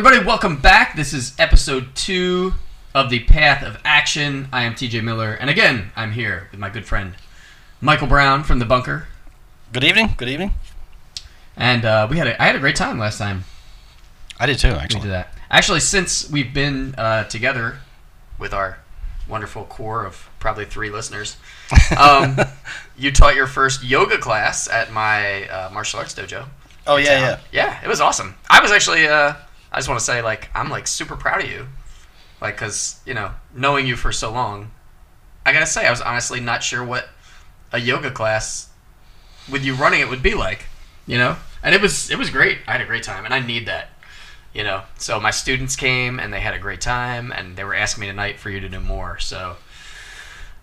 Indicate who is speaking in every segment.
Speaker 1: everybody, welcome back. This is episode two of the Path of Action. I am TJ Miller, and again, I'm here with my good friend Michael Brown from the Bunker.
Speaker 2: Good evening. Good evening.
Speaker 1: And uh, we had a, I had a great time last time
Speaker 2: I did too,
Speaker 1: we
Speaker 2: actually.
Speaker 1: did that. Actually, since we've been uh, together with our wonderful core of probably three listeners, um, you taught your first yoga class at my uh, martial arts dojo.
Speaker 2: Oh yeah,
Speaker 1: town.
Speaker 2: yeah.
Speaker 1: yeah. It was awesome. I was actually. Uh, I just want to say, like, I'm like super proud of you, like, cause you know, knowing you for so long, I gotta say, I was honestly not sure what a yoga class with you running it would be like, you know. And it was it was great. I had a great time, and I need that, you know. So my students came and they had a great time, and they were asking me tonight for you to do more. So,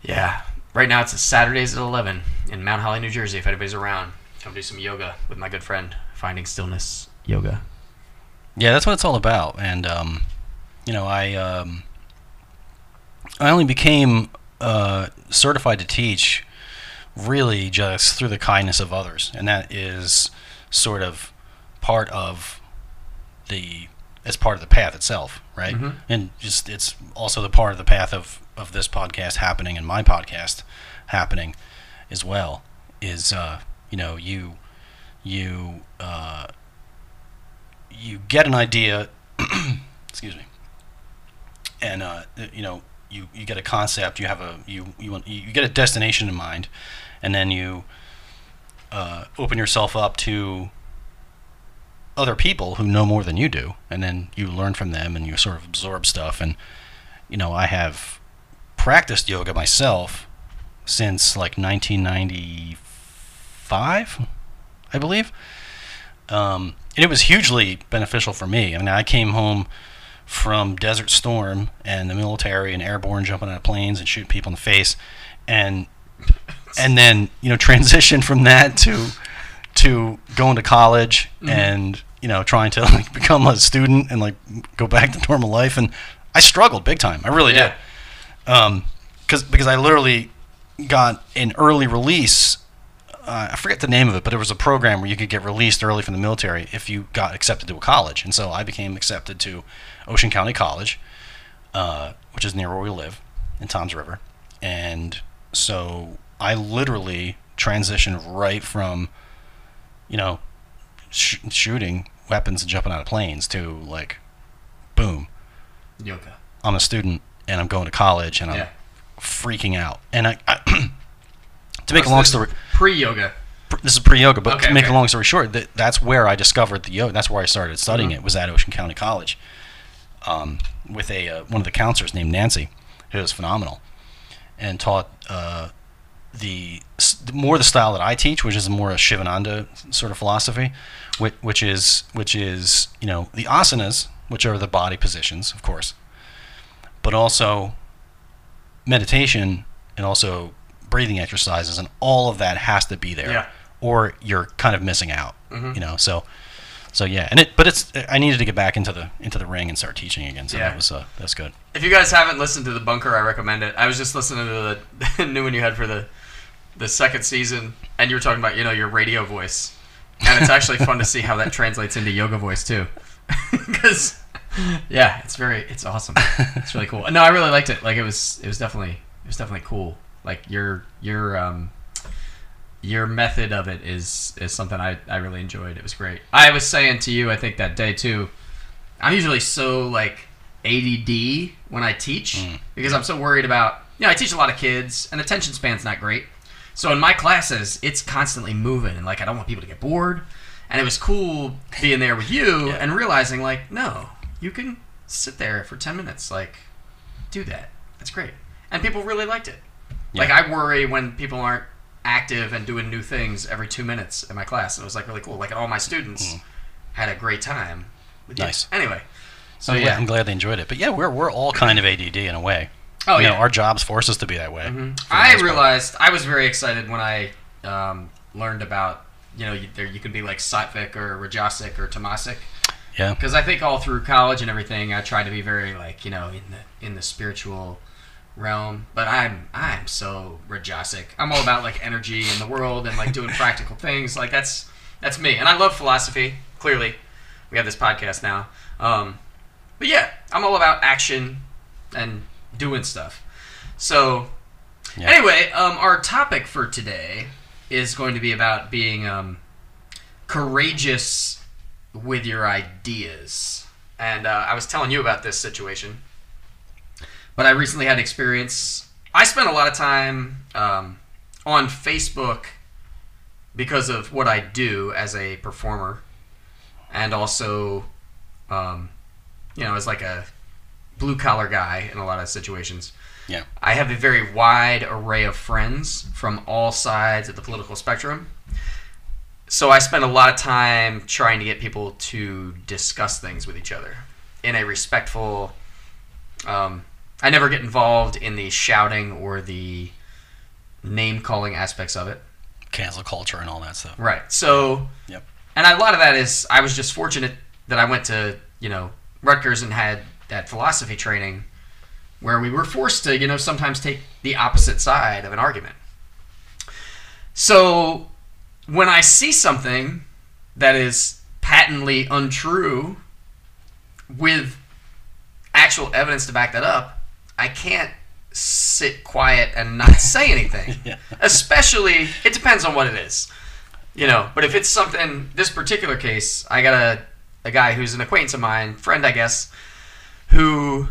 Speaker 1: yeah. Right now it's Saturdays at 11 in Mount Holly, New Jersey. If anybody's around, come do some yoga with my good friend, Finding Stillness Yoga.
Speaker 2: Yeah, that's what it's all about. And um, you know, I um, I only became uh, certified to teach really just through the kindness of others, and that is sort of part of the as part of the path itself, right?
Speaker 1: Mhm.
Speaker 2: And just it's also the part of the path of of this podcast happening and my podcast happening as well. Is uh, you know you you uh, you get an idea excuse me and uh, you know you, you get a concept you have a you you, want, you get a destination in mind and then you uh, open yourself up to other people who know more than you do and then you learn from them and you sort of absorb stuff and you know i have practiced yoga myself since like 1995 i believe. Um, and it was hugely beneficial for me. I mean, I came home from Desert Storm and the military and airborne, jumping out of planes and shooting people in the face, and and then you know transition from that to to going to college and you know trying to like become a student and like go back to normal life. And I struggled big time. I really
Speaker 1: Yeah.
Speaker 2: did. Um, because because I literally got an early release uh, I forget the name of it, but it was a program where you could get released early from the military if you got accepted to a college. And so I became accepted to Ocean County College, uh, which is near where we live in Toms River. And so I literally transitioned right from, you know, sh- shooting weapons and jumping out of planes to like, boom,
Speaker 1: Yoga.
Speaker 2: I'm a student and I'm going to college and I'm
Speaker 1: Yeah.
Speaker 2: freaking out. And I, I to make a long story
Speaker 1: Pre yoga.
Speaker 2: this is pre-yoga, but
Speaker 1: Okay,
Speaker 2: to make
Speaker 1: okay.
Speaker 2: a long story short, that, that's where I discovered the yoga. That's where I started studying
Speaker 1: Mhm.
Speaker 2: it. Was at Ocean County College, um, with a uh, one of the counselors named Nancy, who was phenomenal, and taught uh, the more the style that I teach, which is more a Shivananda sort of philosophy, which, which is which is you know the asanas, which are the body positions, of course, but also meditation and also breathing exercises and all of that has to be there
Speaker 1: Yeah.
Speaker 2: or you're kind of missing out
Speaker 1: Mhm.
Speaker 2: you know so so yeah and it but it's i needed to get back into the into the ring and start teaching again so
Speaker 1: Yeah.
Speaker 2: that was uh that's good
Speaker 1: If you guys haven't listened to the bunker, I recommend it. I was just listening to the new one you had for the the second season, and you were talking about you know your radio voice, and it's actually fun to see how that translates into yoga voice too, because yeah, it's very it's awesome. It's really cool. No, I really liked it. Like it was it was definitely it was definitely cool. Like your your um your method of it is is something I, I really enjoyed. It was great. I was saying to you, I think that day too. I'm usually so like ADD when I teach
Speaker 2: Mm.
Speaker 1: because I'm so worried about you know I teach a lot of kids and attention span's not great. So in my classes, it's constantly moving and like I don't want people to get bored. And it was cool being there with you
Speaker 2: Yeah.
Speaker 1: and realizing like no, you can sit there for 10 minutes like do that. That's great. And people really liked it. Like I worry when people aren't active and doing new things every 2 minutes in my class and it was like really cool. Like all my students
Speaker 2: Mm.
Speaker 1: had a great time. With you.
Speaker 2: Nice.
Speaker 1: Anyway, so
Speaker 2: I'm, glad,
Speaker 1: yeah.
Speaker 2: I'm glad they enjoyed it but yeah we're, we're all kind of ADD in a way
Speaker 1: Oh
Speaker 2: you
Speaker 1: yeah.
Speaker 2: know our jobs force us to be that way
Speaker 1: Mhm. I
Speaker 2: most part.
Speaker 1: realized I was very excited when I um, learned about you know you, there you can be like sattvic or rajasic or tamasic
Speaker 2: yeah
Speaker 1: because I think all through college and everything I tried to be very like you know in the in the spiritual realm but I'm I'm so rajasic I'm all about like energy in the world and like doing practical things like that's that's me and I love philosophy clearly we have this podcast now. Um, but yeah, I'm all about action and doing stuff. So
Speaker 2: Yeah.
Speaker 1: anyway, um, our topic for today is going to be about being um, courageous with your ideas. And uh, I was telling you about this situation, but I recently had an experience. I spent a lot of time um, on Facebook because of what I do as a performer, and also, um, you know, as like a blue collar guy in a lot of situations.
Speaker 2: Yeah.
Speaker 1: I have a very wide array of friends from all sides of the political spectrum. So I spend a lot of time trying to get people to discuss things with each other in a respectful. Um, I never get involved in the shouting or the name calling aspects of it.
Speaker 2: Cancel culture and all that stuff.
Speaker 1: Right. So,
Speaker 2: Yep.
Speaker 1: and a lot of that is I was just fortunate that I went to you know Rutgers and had that philosophy training where we were forced to you know sometimes take the opposite side of an argument. So when I see something that is patently untrue with actual evidence to back that up, I can't sit quiet and not say anything.
Speaker 2: Yeah.
Speaker 1: Especially, it depends on what it is. You know, but if it's something, this particular case, I got a, a guy who's an acquaintance of mine, friend, I guess, who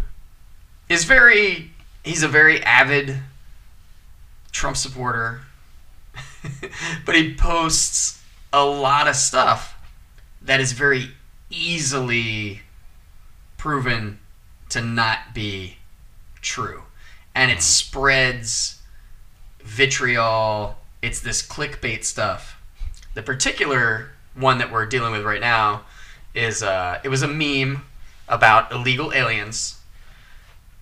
Speaker 1: is very, he's a very avid Trump supporter, but he posts a lot of stuff that is very easily proven to not be true. And it spreads vitriol. It's this clickbait stuff. The particular one that we're dealing with right now is uh, it was a meme about illegal aliens,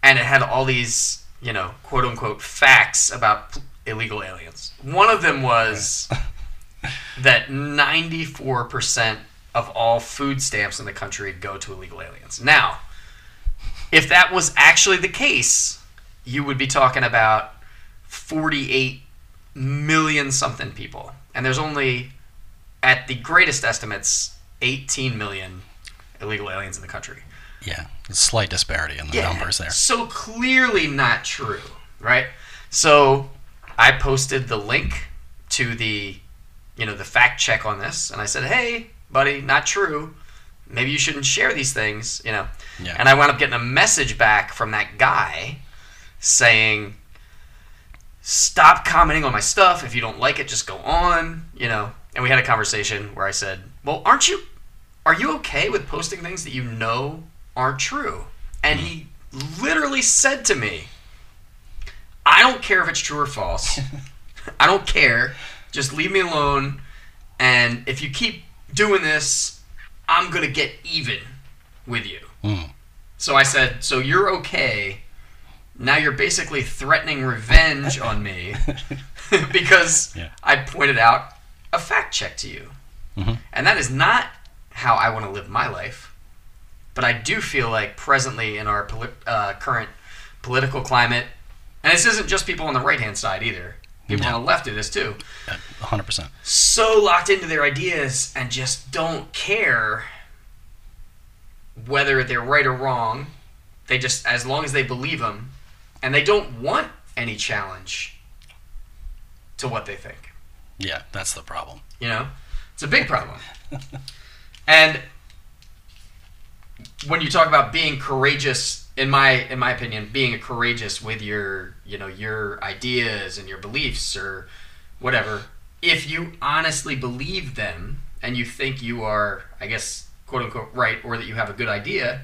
Speaker 1: and it had all these you know quote unquote facts about illegal aliens. One of them was that ninety four percent of all food stamps in the country go to illegal aliens. Now, if that was actually the case, you would be talking about 48 million something people. And there's only, at the greatest estimates, 18 million illegal aliens in the country.
Speaker 2: Yeah. A slight disparity in the numbers there.
Speaker 1: So clearly not true, right? So I posted the link to the, you know, the fact check on this, and I said, "Hey, buddy, not true. Maybe you shouldn't share these things," you know.
Speaker 2: Yeah.
Speaker 1: And I wound up getting a message back from that guy saying, "Stop commenting on my stuff. If you don't like it, just go on," you know. And we had a conversation where I said, "Well, aren't you are you okay with posting things that you know aren't true?" And he literally said to me, "I don't care if it's true or false. I don't care. Just leave me alone. And if you keep doing this, I'm going to get even with you."
Speaker 2: Mm.
Speaker 1: So I said, "So you're okay? Now you're basically threatening revenge on me because
Speaker 2: Yeah.
Speaker 1: I pointed out a fact check to you,
Speaker 2: Mhm.
Speaker 1: and that is not how I want to live my life. But I do feel like presently in our poli- uh, current political climate, and this isn't just people on the right hand side either. People on the left do this too.
Speaker 2: Uh, 100%.
Speaker 1: So locked into their ideas and just don't care whether they're right or wrong. They just, as long as they believe them, and they don't want any challenge to what they think.
Speaker 2: Yeah, that's the problem.
Speaker 1: You know, it's a big problem. and when you talk about being courageous, in my in my opinion, being courageous with your you know your ideas and your beliefs or whatever, if you honestly believe them and you think you are, I guess, quote unquote, right, or that you have a good idea,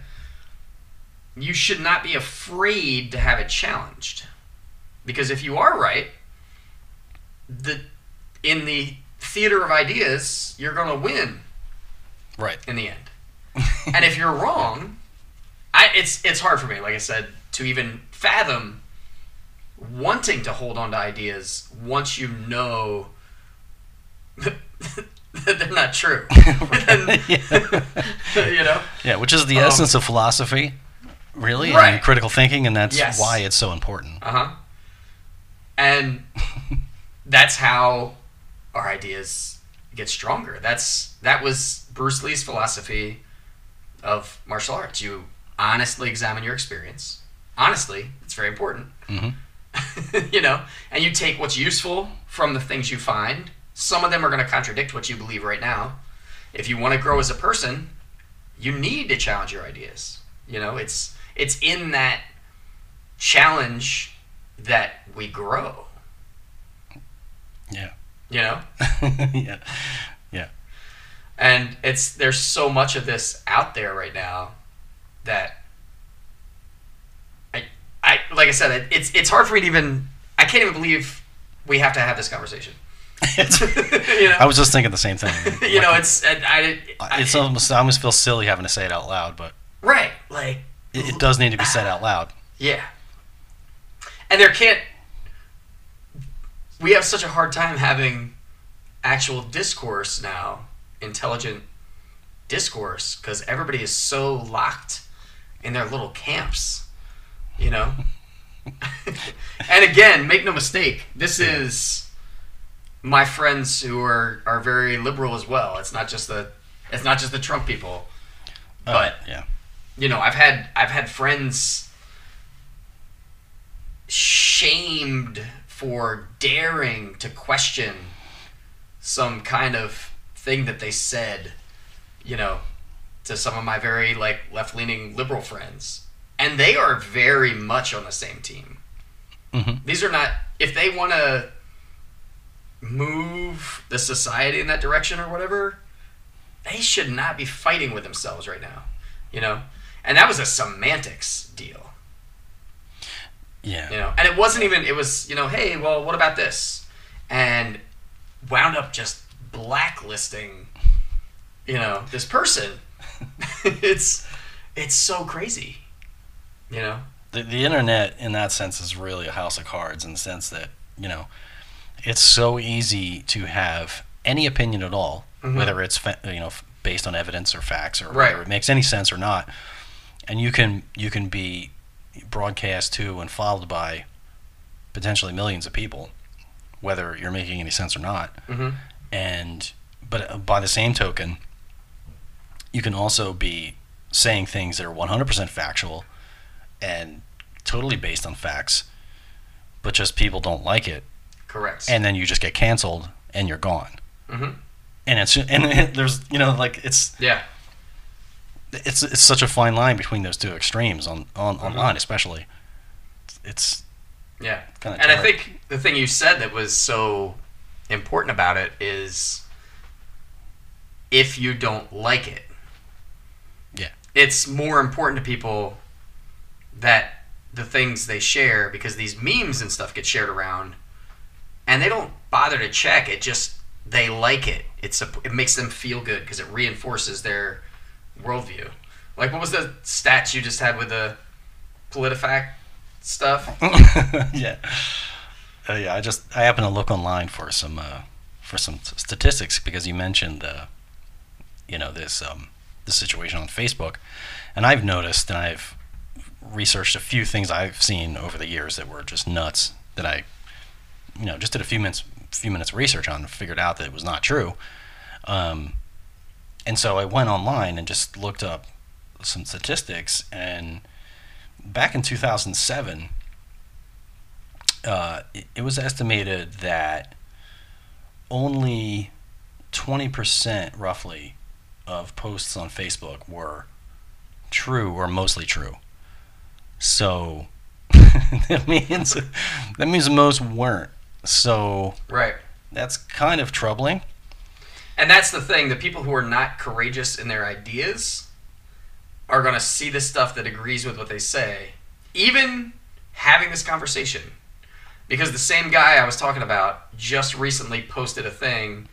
Speaker 1: you should not be afraid to have it challenged. Because if you are right, the in the theater of ideas, you're going to win
Speaker 2: Right.
Speaker 1: in the end. and if you're wrong, I it's it's hard for me, like I said, to even fathom wanting to hold on to ideas once you know that they're not true. you know?
Speaker 2: Yeah, which is the
Speaker 1: Um,
Speaker 2: essence of philosophy, really,
Speaker 1: Right.
Speaker 2: and critical thinking, and that's
Speaker 1: Yes.
Speaker 2: why it's so important.
Speaker 1: Uh huh. And that's how our ideas get stronger. That's that was Bruce Lee's philosophy of martial arts. You honestly examine your experience. Honestly, it's very important.
Speaker 2: Mhm.
Speaker 1: you know, and you take what's useful from the things you find. Some of them are going to contradict what you believe right now. If you want to grow as a person, you need to challenge your ideas. You know, it's it's in that challenge that we grow.
Speaker 2: Yeah.
Speaker 1: You know,
Speaker 2: yeah. yeah.
Speaker 1: and it's there's so much of this out there right now that I I like I said it, it's it's hard for me to even I can't even believe we have to have this conversation. You know,
Speaker 2: I was just thinking the same thing.
Speaker 1: you know, it's I, I, I
Speaker 2: it's almost I almost feel silly having to say it out loud, but
Speaker 1: right like
Speaker 2: it, it does need to be said out loud.
Speaker 1: Yeah. And there can't. We have such a hard time having actual discourse now, intelligent discourse, because everybody is so locked in their little camps, you know? and again, make no mistake, this is my friends who are, are very liberal as well. It's not just the it's not just the Trump people.
Speaker 2: Uh,
Speaker 1: But
Speaker 2: yeah,
Speaker 1: you know i've had i've had friends shamed for daring to question some kind of thing that they said you know to some of my very like left-leaning liberal friends and they are very much on the same team.
Speaker 2: Mhm.
Speaker 1: these are not if they want to move the society in that direction or whatever they should not be fighting with themselves right now you know? And that was a semantics deal.
Speaker 2: Yeah,
Speaker 1: you know and it wasn't even it was you know hey well what about this? And wound up just blacklisting you know this person it's it's so crazy you know
Speaker 2: the, the internet in that sense is really a house of cards in the sense that you know it's so easy to have any opinion at all
Speaker 1: Mhm.
Speaker 2: whether it's you know based on evidence or facts or
Speaker 1: Right.
Speaker 2: whether it makes any sense or not and you can you can be broadcast to and followed by potentially millions of people whether you're making any sense or not
Speaker 1: mm-hmm.
Speaker 2: and but uh, by the same token you can also be saying things that are 100% factual and totally based on facts but just people don't like it
Speaker 1: correct
Speaker 2: and then you just get canceled and you're gone
Speaker 1: mm-hmm.
Speaker 2: and it's and there's you know like it's
Speaker 1: yeah
Speaker 2: it's it's such a fine line between those two extremes on on
Speaker 1: Mhm.
Speaker 2: online especially it's
Speaker 1: yeah
Speaker 2: kind of
Speaker 1: And I think the thing you said that was so important about it is if you don't like it. It's more important to people that the things they share because these memes and stuff get shared around and they don't bother to check it just they like it. It's a, it makes them feel good because it reinforces their worldview. Like what was the stats you just had with the PolitiFact stuff?
Speaker 2: Yeah. Uh, yeah, I just I happen to look online for some uh, for some statistics because you mentioned uh, you know this um, this situation on Facebook, and I've noticed and I've researched a few things I've seen over the years that were just nuts that I you know just did a few minutes few minutes of research on and figured out that it was not true. Um, and so I went online and just looked up some statistics and back in 2007 uh, it, it was estimated that only 20% roughly of posts on Facebook were true or mostly true. So that means that means most weren't. So
Speaker 1: right
Speaker 2: that's kind of troubling.
Speaker 1: And that's the thing. The people who are not courageous in their ideas are going to see the stuff that agrees with what they say, even having this conversation. Because the same guy I was talking about just recently posted a thing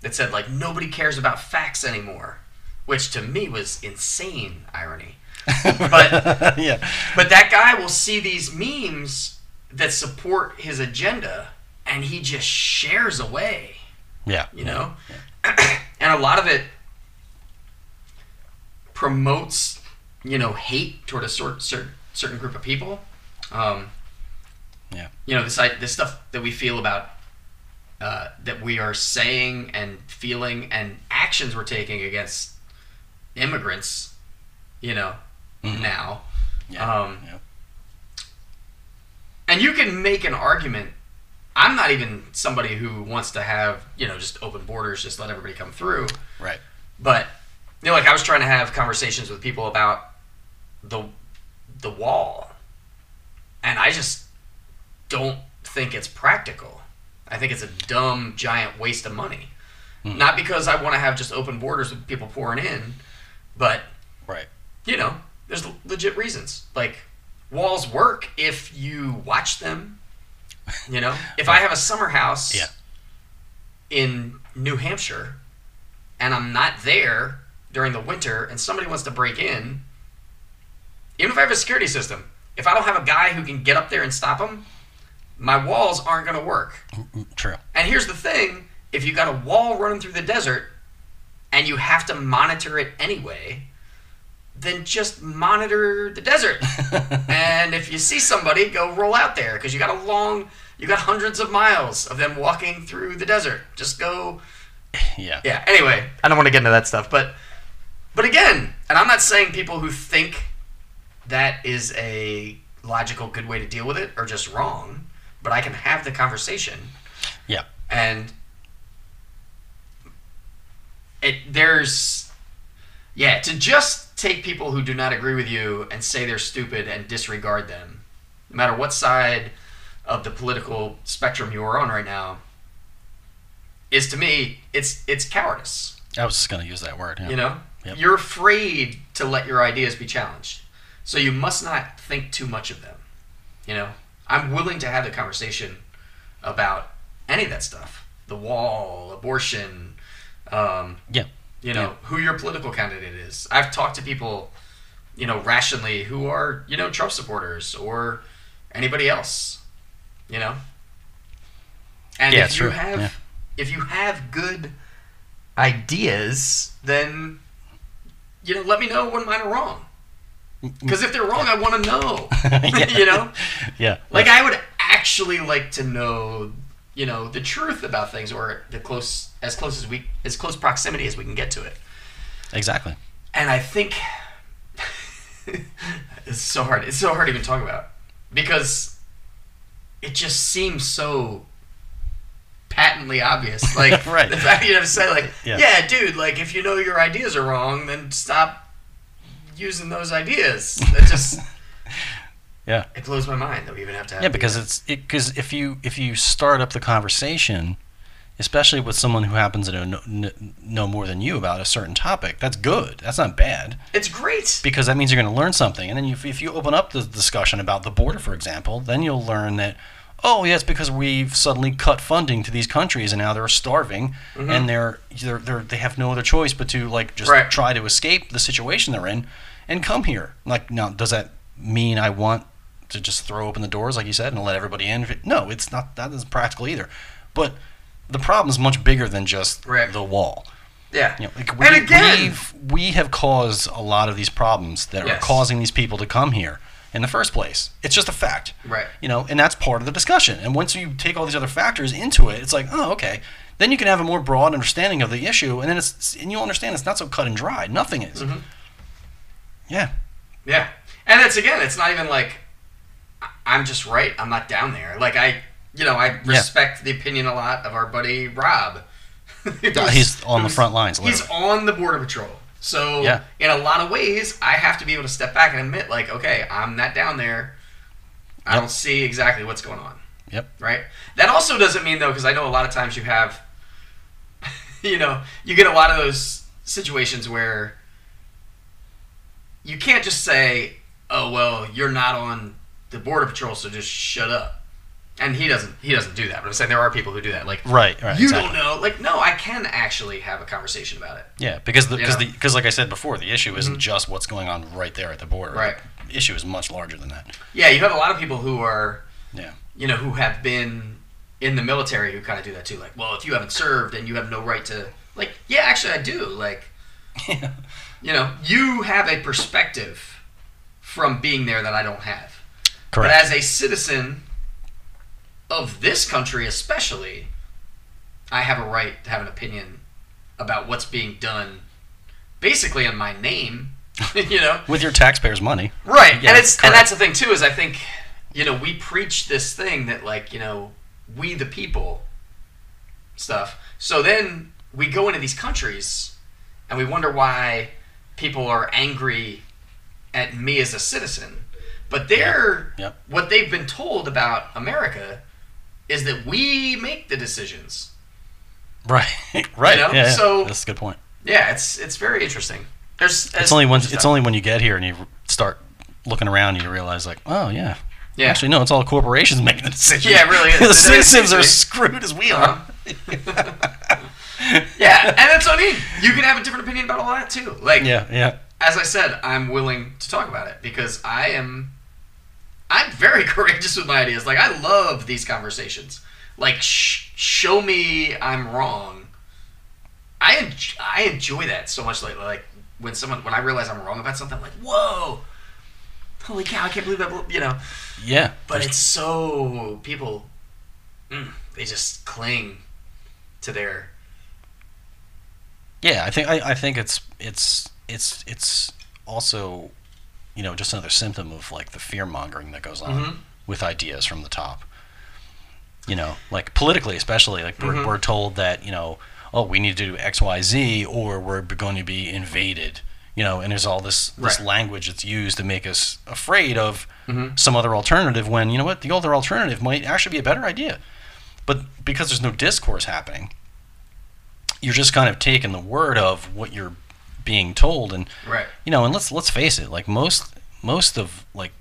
Speaker 1: that said, like, nobody cares about facts anymore, which to me was insane irony. But-
Speaker 2: yeah,
Speaker 1: But that guy will see these memes that support his agenda and he just shares away.
Speaker 2: Yeah,
Speaker 1: you know? And a lot of it promotes you know hate toward a sort, certain certain group of people. Um,
Speaker 2: Yeah.
Speaker 1: you know this i- this stuff that we feel about uh, that we are saying and feeling and actions we're taking against immigrants you know,
Speaker 2: Mhm.
Speaker 1: now.
Speaker 2: Yeah.
Speaker 1: Um,
Speaker 2: yeah.
Speaker 1: And you can make an argument. I'm not even somebody who wants to have, you know, just open borders, just let everybody come through.
Speaker 2: Right.
Speaker 1: But you know, like I was trying to have conversations with people about the the wall, and I just don't think it's practical. I think it's a dumb, giant waste of money.
Speaker 2: Hmm.
Speaker 1: Not because I want to have just open borders with people pouring in, but
Speaker 2: Right.
Speaker 1: you know, there's legit reasons. Like walls work if you watch them. You know, if I have a summer house
Speaker 2: Yeah.
Speaker 1: in New Hampshire and I'm not there during the winter and somebody wants to break in, even if I have a security system, if I don't have a guy who can get up there and stop them, my walls aren't going to work.
Speaker 2: True.
Speaker 1: And here's the thing if you got a wall running through the desert and you have to monitor it anyway, then just monitor the desert. and if you see somebody, go roll out there because you got a long, you got hundreds of miles of them walking through the desert. Just go.
Speaker 2: yeah.
Speaker 1: Yeah. Anyway, I don't want to get into that stuff, but but again, and I'm not saying people who think that is a logical good way to deal with it are just wrong, but I can have the conversation
Speaker 2: Yeah.
Speaker 1: and it there's yeah to just take people who do not agree with you and say they're stupid and disregard them no matter what side of the political spectrum you are on right now is to me it's it's cowardice
Speaker 2: I was just gonna use that word. Yeah.
Speaker 1: you know
Speaker 2: Yep.
Speaker 1: you're afraid to let your ideas be challenged so you must not think too much of them you know i'm willing to have the conversation about any of that stuff the wall abortion um,
Speaker 2: Yeah.
Speaker 1: you know
Speaker 2: Yeah.
Speaker 1: who your political candidate is i've talked to people you know rationally who are you know trump supporters or anybody else you know and
Speaker 2: Yeah,
Speaker 1: if you
Speaker 2: true.
Speaker 1: have
Speaker 2: Yeah.
Speaker 1: if you have good ideas then you know let me know when mine are wrong because if they're wrong i want to know you know
Speaker 2: Yeah.
Speaker 1: like i would actually like to know you know the truth about things or the close as close as we as close proximity as we can get to it
Speaker 2: Exactly.
Speaker 1: and i think it's so hard it's so hard to even talk about because it just seems so patently obvious like
Speaker 2: Right.
Speaker 1: the fact you have to say like
Speaker 2: Yeah.
Speaker 1: yeah. dude like if you know your ideas are wrong then stop using those ideas it just
Speaker 2: Yeah.
Speaker 1: it blows my mind that we even have to have
Speaker 2: Yeah, because it's because if you if you start up the conversation, especially with someone who happens to know, kn- know more than you about a certain topic, that's good. That's not bad
Speaker 1: it's great
Speaker 2: because that means you're going to learn something. And then you, if you open up the discussion about the border, for example, then you'll learn that oh yeah, it's because we've suddenly cut funding to these countries and now they're starving mm-hmm. and they're, they're they're they have no other choice but to like just
Speaker 1: Right.
Speaker 2: try to escape the situation they're in and come here. Like now, does that mean I want to just throw open the doors like you said and let everybody in? No, it's not. That isn't practical either. But the problem is much bigger than just
Speaker 1: Right.
Speaker 2: the wall.
Speaker 1: yeah
Speaker 2: You know, like we,
Speaker 1: And again-
Speaker 2: we've, caused a lot of these problems that
Speaker 1: Yes.
Speaker 2: are causing these people to come here in the first place. It's just a fact.
Speaker 1: right
Speaker 2: You know, and that's part of the discussion. And once you take all these other factors into it, it's like, oh, okay. Then you can have a more broad understanding of the issue, and then it's and you'll understand it's not so cut and dry. Nothing is.
Speaker 1: Mhm.
Speaker 2: Yeah.
Speaker 1: Yeah, and it's again, it's not even like I'm just right. I'm not down there. Like I, you know, I respect the opinion a lot of our buddy Rob.
Speaker 2: He's on the front lines.
Speaker 1: He's on the border patrol. So
Speaker 2: Yeah.
Speaker 1: in a lot of ways, I have to be able to step back and admit, like, okay, I'm not down there. I
Speaker 2: Yep.
Speaker 1: don't see exactly what's going on.
Speaker 2: Yep.
Speaker 1: Right. That also doesn't mean though, because I know a lot of times you have, you know, you get a lot of those situations where you can't just say, "Oh well, you're not on the border patrol, so just shut up." And he doesn't. He doesn't do that. But I'm saying there are people who do that. Like
Speaker 2: Right. Right.
Speaker 1: you
Speaker 2: exactly.
Speaker 1: don't know. Like no, I can actually have a conversation about it.
Speaker 2: Yeah, because the because the because like I said before, the issue isn't
Speaker 1: Mhm.
Speaker 2: just what's going on right there at the border.
Speaker 1: Right.
Speaker 2: The issue is much larger than that.
Speaker 1: Yeah, you have a lot of people who are,
Speaker 2: Yeah.
Speaker 1: you know, who have been in the military who kind of do that too. Like, well, if you haven't served, then you have no right to. Like, yeah, actually, I do. Like,
Speaker 2: yeah.
Speaker 1: You know, you have a perspective from being there that I don't have.
Speaker 2: Correct.
Speaker 1: But as a citizen of this country, especially, I have a right to have an opinion about what's being done, basically in my name, you know,
Speaker 2: with your taxpayers' money.
Speaker 1: right?
Speaker 2: Yeah,
Speaker 1: and it's
Speaker 2: correct.
Speaker 1: and that's the thing too is I think you know we preach this thing that like you know we the people stuff. So then we go into these countries and we wonder why people are angry at me as a citizen. But they're
Speaker 2: Yep.
Speaker 1: what they've been told about America is that we make the decisions.
Speaker 2: Right. right.
Speaker 1: You know,
Speaker 2: yeah,
Speaker 1: so-
Speaker 2: that's a good point.
Speaker 1: Yeah, it's it's very interesting. There's
Speaker 2: It's only when it's only when you get here and you start looking around and you realize like, oh yeah.
Speaker 1: yeah.
Speaker 2: Actually, no, it's all corporations making the decisions.
Speaker 1: Yeah, it really is.
Speaker 2: the citizens are screwed as we are.
Speaker 1: Uh-huh. yeah, and that's what I mean. You can have a different opinion about all that too. Like
Speaker 2: Yeah, yeah.
Speaker 1: as I said, I'm willing to talk about it because I am I'm very courageous with my ideas. Like I love these conversations. Like sh- show me I'm wrong. I en- I enjoy that so much. Like like when someone when I realize I'm wrong about something, I'm like whoa, holy cow! I can't believe that. You know,
Speaker 2: Yeah.
Speaker 1: but it's so people mm, they just cling to their
Speaker 2: Yeah, I think I, I think it's it's it's it's also you know just another symptom of like the fear mongering that goes on
Speaker 1: Mhm.
Speaker 2: with ideas from the top. You know, like politically, especially, like we're,
Speaker 1: Mhm.
Speaker 2: we're told that you know, oh, we need to do X, Y, Z, or we're going to be invaded. You know, and there's all this this
Speaker 1: Right.
Speaker 2: language that's used to make us afraid of
Speaker 1: Mhm.
Speaker 2: some other alternative. When you know what, the other alternative might actually be a better idea. But because there's no discourse happening, you're just kind of taking the word of what you're being told and
Speaker 1: right.
Speaker 2: you know and let's let's face it like most most of like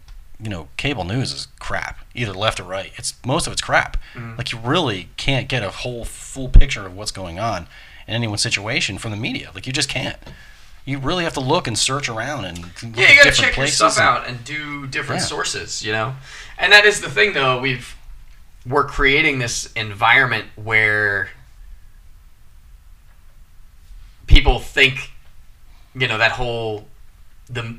Speaker 2: you know cable news is crap either left or right it's most of it's crap
Speaker 1: Mhm.
Speaker 2: like you really can't get a whole full picture of what's going on in anyone's situation from the media like you just can't you really have to look and search around and look
Speaker 1: Yeah, you gotta check your stuff
Speaker 2: and-
Speaker 1: out and do different
Speaker 2: Yeah.
Speaker 1: sources, you know. And that is the thing, though. We've we're creating this environment where people think, you know, that whole the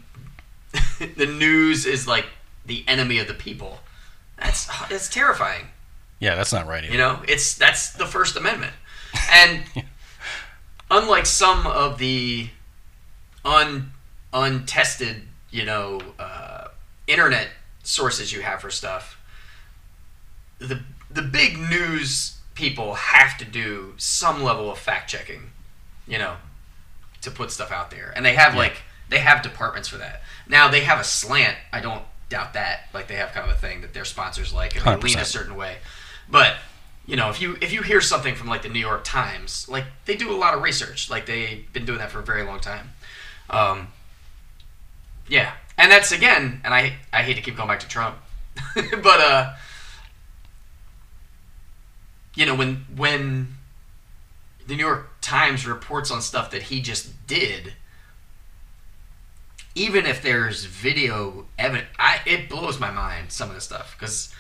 Speaker 1: the news is like the enemy of the people. That's it's terrifying.
Speaker 2: yeah that's not right either.
Speaker 1: You know, it's that's the First Amendment, and unlike some of the un untested, you know, uh, internet sources you have for stuff, the the big news people have to do some level of fact checking, you know, to put stuff out there, and they have
Speaker 2: Yeah.
Speaker 1: like they have departments for that. Now they have a slant. I don't doubt that. Like they have kind of a thing that their sponsors like, and they lean a certain way. But you know, if you if you hear something from like the New York Times, like they do a lot of research. Like they've been doing that for a very long time. Um, yeah, and that's again, and I I hate to keep going back to Trump, but uh, you know when when the New York Times reports on stuff that he just did, even if there's video evidence, I it blows my mind some of the stuff because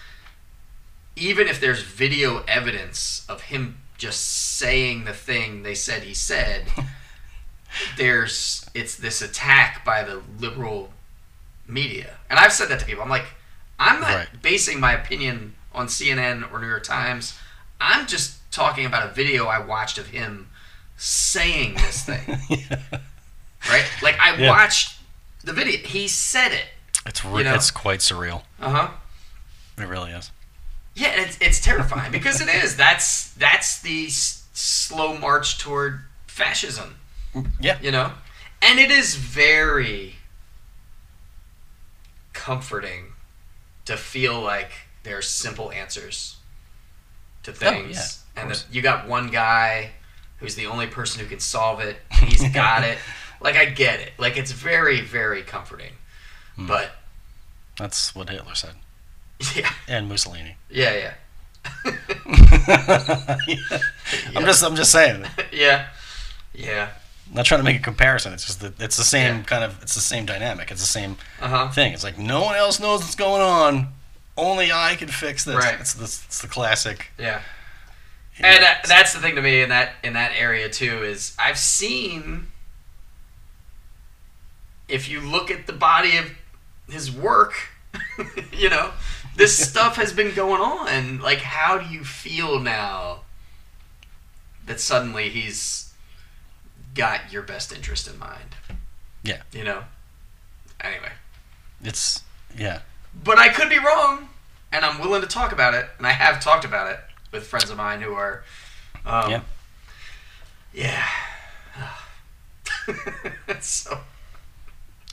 Speaker 1: even if there's video evidence of him just saying the thing they said he said, there's it's this attack by the liberal media, and I've said that to people. I'm like, I'm not
Speaker 2: Right.
Speaker 1: basing my opinion on CNN or New York Times. I'm just talking about a video I watched of him saying this thing, right? Like I
Speaker 2: Yeah.
Speaker 1: watched the video. He said it.
Speaker 2: it's re-
Speaker 1: You know?
Speaker 2: it's quite surreal
Speaker 1: Uh huh.
Speaker 2: it really is
Speaker 1: Yeah, it's, it's terrifying because it is. That's that's the s- slow march toward fascism.
Speaker 2: yeah
Speaker 1: You know, and it is very comforting to feel like there's simple answers to things,
Speaker 2: Oh, yeah,
Speaker 1: and that you got one guy who's the only person who can solve it. He's got it. Like I get it. Like it's very very comforting,
Speaker 2: Hmm.
Speaker 1: but
Speaker 2: that's what hitler said
Speaker 1: yeah,
Speaker 2: and mussolini
Speaker 1: yeah, yeah.
Speaker 2: i'm just i'm just saying
Speaker 1: yeah, yeah.
Speaker 2: I'm not trying to make a comparison. It's just that it's the same
Speaker 1: Yeah.
Speaker 2: kind of it's the same dynamic. It's the same
Speaker 1: Uh huh.
Speaker 2: thing. It's like no one else knows what's going on. Only I can fix this.
Speaker 1: Right.
Speaker 2: It's the it's the classic.
Speaker 1: Yeah. And that, that's the thing to me in that in that area too is I've seen if you look at the body of his work, you know, this stuff has been going on. Like, how do you feel now that suddenly he's got your best interest in mind?
Speaker 2: Yeah.
Speaker 1: You know, Anyway,
Speaker 2: It's yeah.
Speaker 1: but I could be wrong, and I'm willing to talk about it, and I have talked about it with friends of mine who are, um,
Speaker 2: Yeah.
Speaker 1: yeah. it's so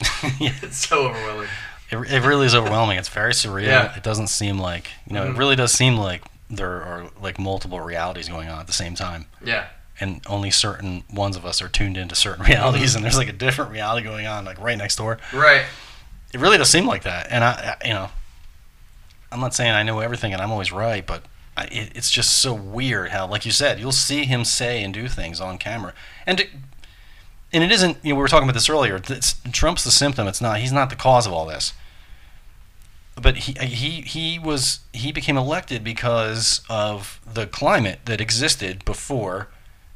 Speaker 2: yeah.
Speaker 1: it's so overwhelming.
Speaker 2: It, it really is overwhelming. It's very surreal.
Speaker 1: Yeah.
Speaker 2: It doesn't seem like you know.
Speaker 1: Mhm.
Speaker 2: It really does seem like there are like multiple realities going on at the same time,
Speaker 1: Yeah,
Speaker 2: and only certain ones of us are tuned into certain realities, and there's like a different reality going on like right next door.
Speaker 1: right.
Speaker 2: It really does seem like that, and I, I you know, I'm not saying I know everything and I'm always right, but it, it's just so weird how, like you said, you'll see him say and do things on camera, and. It, and it isn't. You know, we were talking about this earlier. Trump's the symptom. It's not. He's not the cause of all this. But he he he was he became elected because of the climate that existed before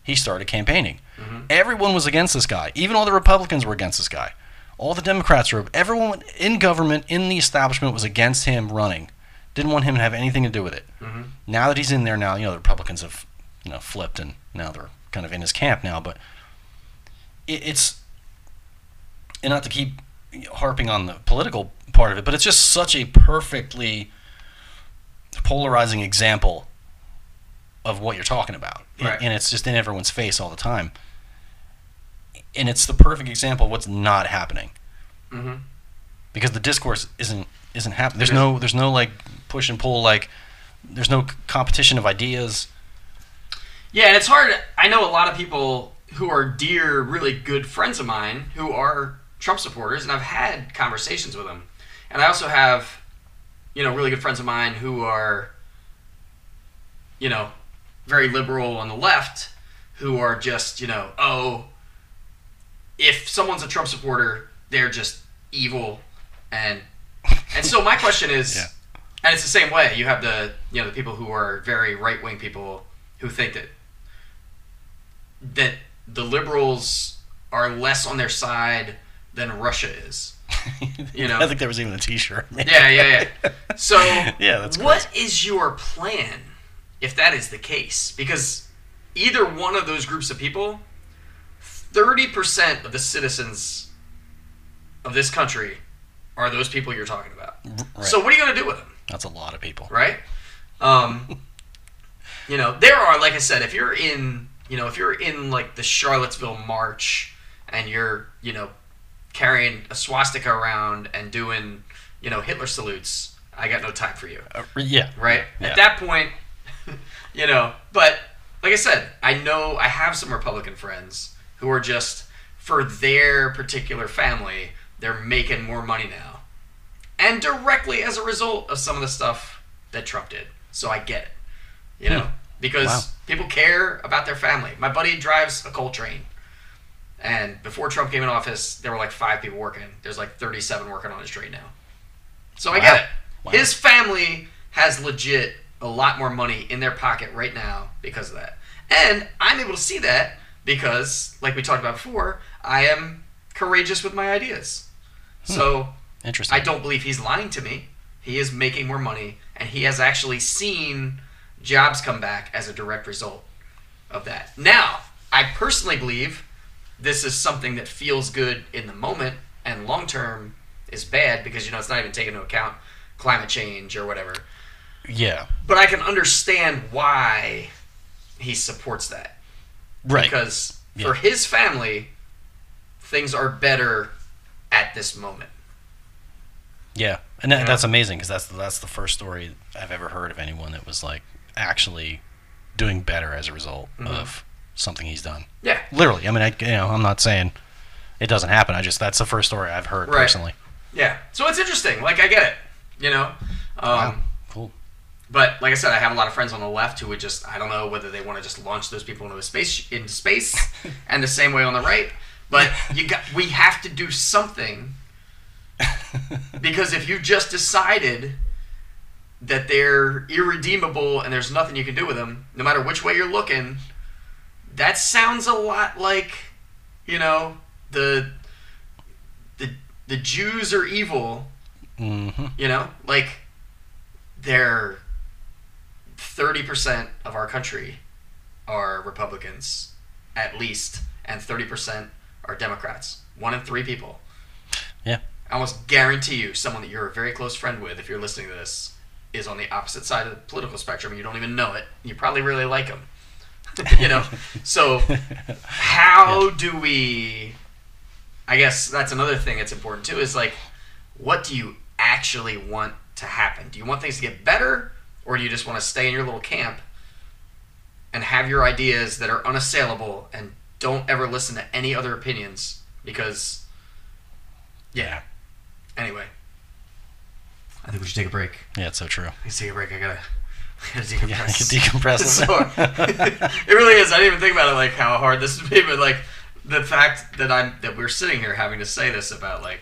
Speaker 2: he started campaigning.
Speaker 1: Mhm.
Speaker 2: Everyone was against this guy. Even all the Republicans were against this guy. All the Democrats were. Everyone in government, in the establishment, was against him running. Didn't want him to have anything to do with it.
Speaker 1: Mhm.
Speaker 2: Now that he's in there, now you know the Republicans have you know flipped and now they're kind of in his camp now. But it, it's and not to keep harping on the political part of it, but it's just such a perfectly polarizing example of what you're talking about, And-
Speaker 1: Right.
Speaker 2: and it's just in everyone's face all the time. And it's the perfect example of what's not happening
Speaker 1: hmm
Speaker 2: because the discourse isn't isn't happening. There's no there's no like push and pull like there's no competition of ideas.
Speaker 1: Yeah, and it's hard. I know a lot of people who are dear, really good friends of mine who are Trump supporters, and I've had conversations with them. And I also have, you know, really good friends of mine who are, you know, very liberal on the left, who are just, you know, oh, if someone's a Trump supporter, they're just evil, and and so my question is,
Speaker 2: Yeah.
Speaker 1: And it's the same way. You have the you know the people who are very right wing people who think that that the liberals are less on their side than Russia is. You know.
Speaker 2: I think there was even a T-shirt.
Speaker 1: Yeah, yeah, yeah. So
Speaker 2: yeah, that's
Speaker 1: what is your plan if that is the case? Because either one of those groups of people, thirty percent of the citizens of this country are those people you're talking about.
Speaker 2: Right.
Speaker 1: So what are you going to do with them?
Speaker 2: That's a lot of people.
Speaker 1: right? Um, you know, there are, like I said, if you're in, you know, if you're in like the Charlottesville March and you're, you know, carrying a swastika around and doing, you know, Hitler salutes, I got no time for you,
Speaker 2: Uh, yeah.
Speaker 1: right?
Speaker 2: Yeah.
Speaker 1: At that point, you know, but like I said, I know I have some Republican friends who are just for their particular family, they're making more money now. And directly as a result of some of the stuff that Trump did. So I get it. You know? Because
Speaker 2: Wow.
Speaker 1: people care about their family. My buddy drives a coal train. And before Trump came in office, there were like five people working. There's like 37 working on his train now. So I get it.
Speaker 2: Wow.
Speaker 1: His family has legit a lot more money in their pocket right now because of that. And I'm able to see that because, like we talked about before, I am courageous with my ideas. Hmm. So
Speaker 2: Interesting.
Speaker 1: I don't believe he's lying to me. He is making more money, and he has actually seen jobs come back as a direct result of that. Now, I personally believe this is something that feels good in the moment, and long term is bad because you know it's not even taking into account climate change or whatever.
Speaker 2: yeah.
Speaker 1: But I can understand why he supports that
Speaker 2: Right.
Speaker 1: because
Speaker 2: Yeah.
Speaker 1: for his family, things are better at this moment.
Speaker 2: Yeah, and that, that's amazing because that's that's the first story I've ever heard of anyone that was like actually doing better as a result
Speaker 1: Mhm.
Speaker 2: of something he's done.
Speaker 1: Yeah.
Speaker 2: Literally, I mean, I you know, I'm not saying it doesn't happen. I just that's the first story I've heard
Speaker 1: Right.
Speaker 2: personally.
Speaker 1: Yeah. So it's interesting. Like I get it. You know. Um,
Speaker 2: Wow. Cool.
Speaker 1: But like I said, I have a lot of friends on the left who would just I don't know whether they want to just launch those people into a space into space, and the same way on the right. But you got we have to do something because if you just decided that they're irredeemable and there's nothing you can do with them, no matter which way you're looking, that sounds a lot like, you know, the the the Jews are evil
Speaker 2: hmm
Speaker 1: you know, like they're thirty percent of our country are Republicans, at least, and thirty percent are Democrats. One in three people.
Speaker 2: Yeah.
Speaker 1: I almost guarantee you, someone that you're a very close friend with, if you're listening to this, is on the opposite side of the political spectrum. and You don't even know it. You probably really like them. you know. So, how do we? I guess that's another thing that's important too. Is like, what do you actually want to happen? Do you want things to get better, or do you just want to stay in your little camp and have your ideas that are unassailable and don't ever listen to any other opinions because, yeah. Anyway, I think we should take a break.
Speaker 2: Yeah, it's so true.
Speaker 1: Let's take a break. I gotta, I gotta decompress.
Speaker 2: Yeah, I can decompress.
Speaker 1: So it really is. I didn't even think about it like how hard this would be, but like the fact that I'm that we're sitting here having to say this about like,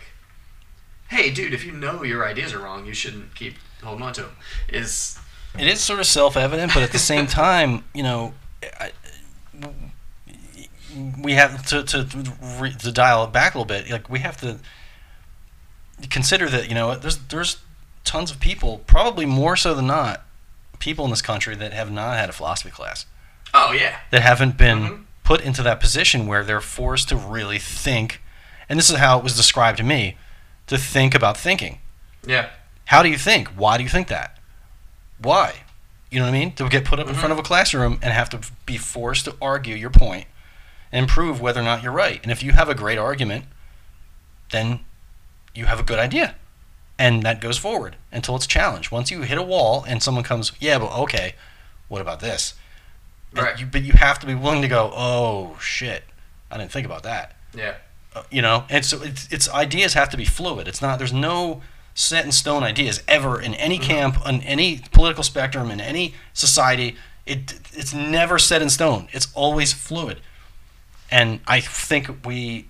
Speaker 1: hey, dude, if you know your ideas are wrong, you shouldn't keep holding on to them. Is
Speaker 2: It is sort of self-evident, but at the same time, you know, I, we have to to re, to dial it back a little bit. Like we have to consider that you know there's there's tons of people, probably more so than not, people in this country that have not had a philosophy class
Speaker 1: oh yeah,
Speaker 2: that haven't been
Speaker 1: Mhm.
Speaker 2: put into that position where they're forced to really think. And this is how it was described to me: to think about thinking.
Speaker 1: yeah,
Speaker 2: How do you think? Why do you think that? Why? You know what I mean? To get put up in front of a classroom and have to be forced to argue your point and prove whether or not you're right. And if you have a great argument, then you have a good idea. And that goes forward until it's challenged. Once you hit a wall and someone comes, yeah, but okay, what about this?
Speaker 1: Right.
Speaker 2: You, but you have to be willing to go, oh, shit, I didn't think about that
Speaker 1: yeah,
Speaker 2: uh, you know and so it's, it's ideas have to be fluid it's not there's no set in stone ideas ever in any camp on any political spectrum in any society it it's never set in stone it's always fluid and i think we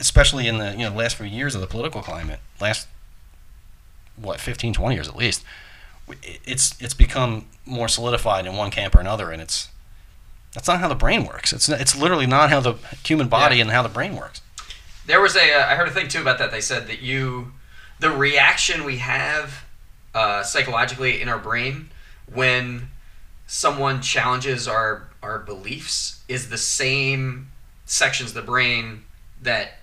Speaker 2: especially in the you know last few years of the political climate last what 15 20 years at least it's it's become more solidified in one camp or another and it's that's not how the brain works it's it's literally not how the human body
Speaker 1: Yeah.
Speaker 2: and how the brain works
Speaker 1: There was a. Uh, I heard a thing too about that. They said that you, the reaction we have uh, psychologically in our brain when someone challenges our our beliefs is the same sections of the brain that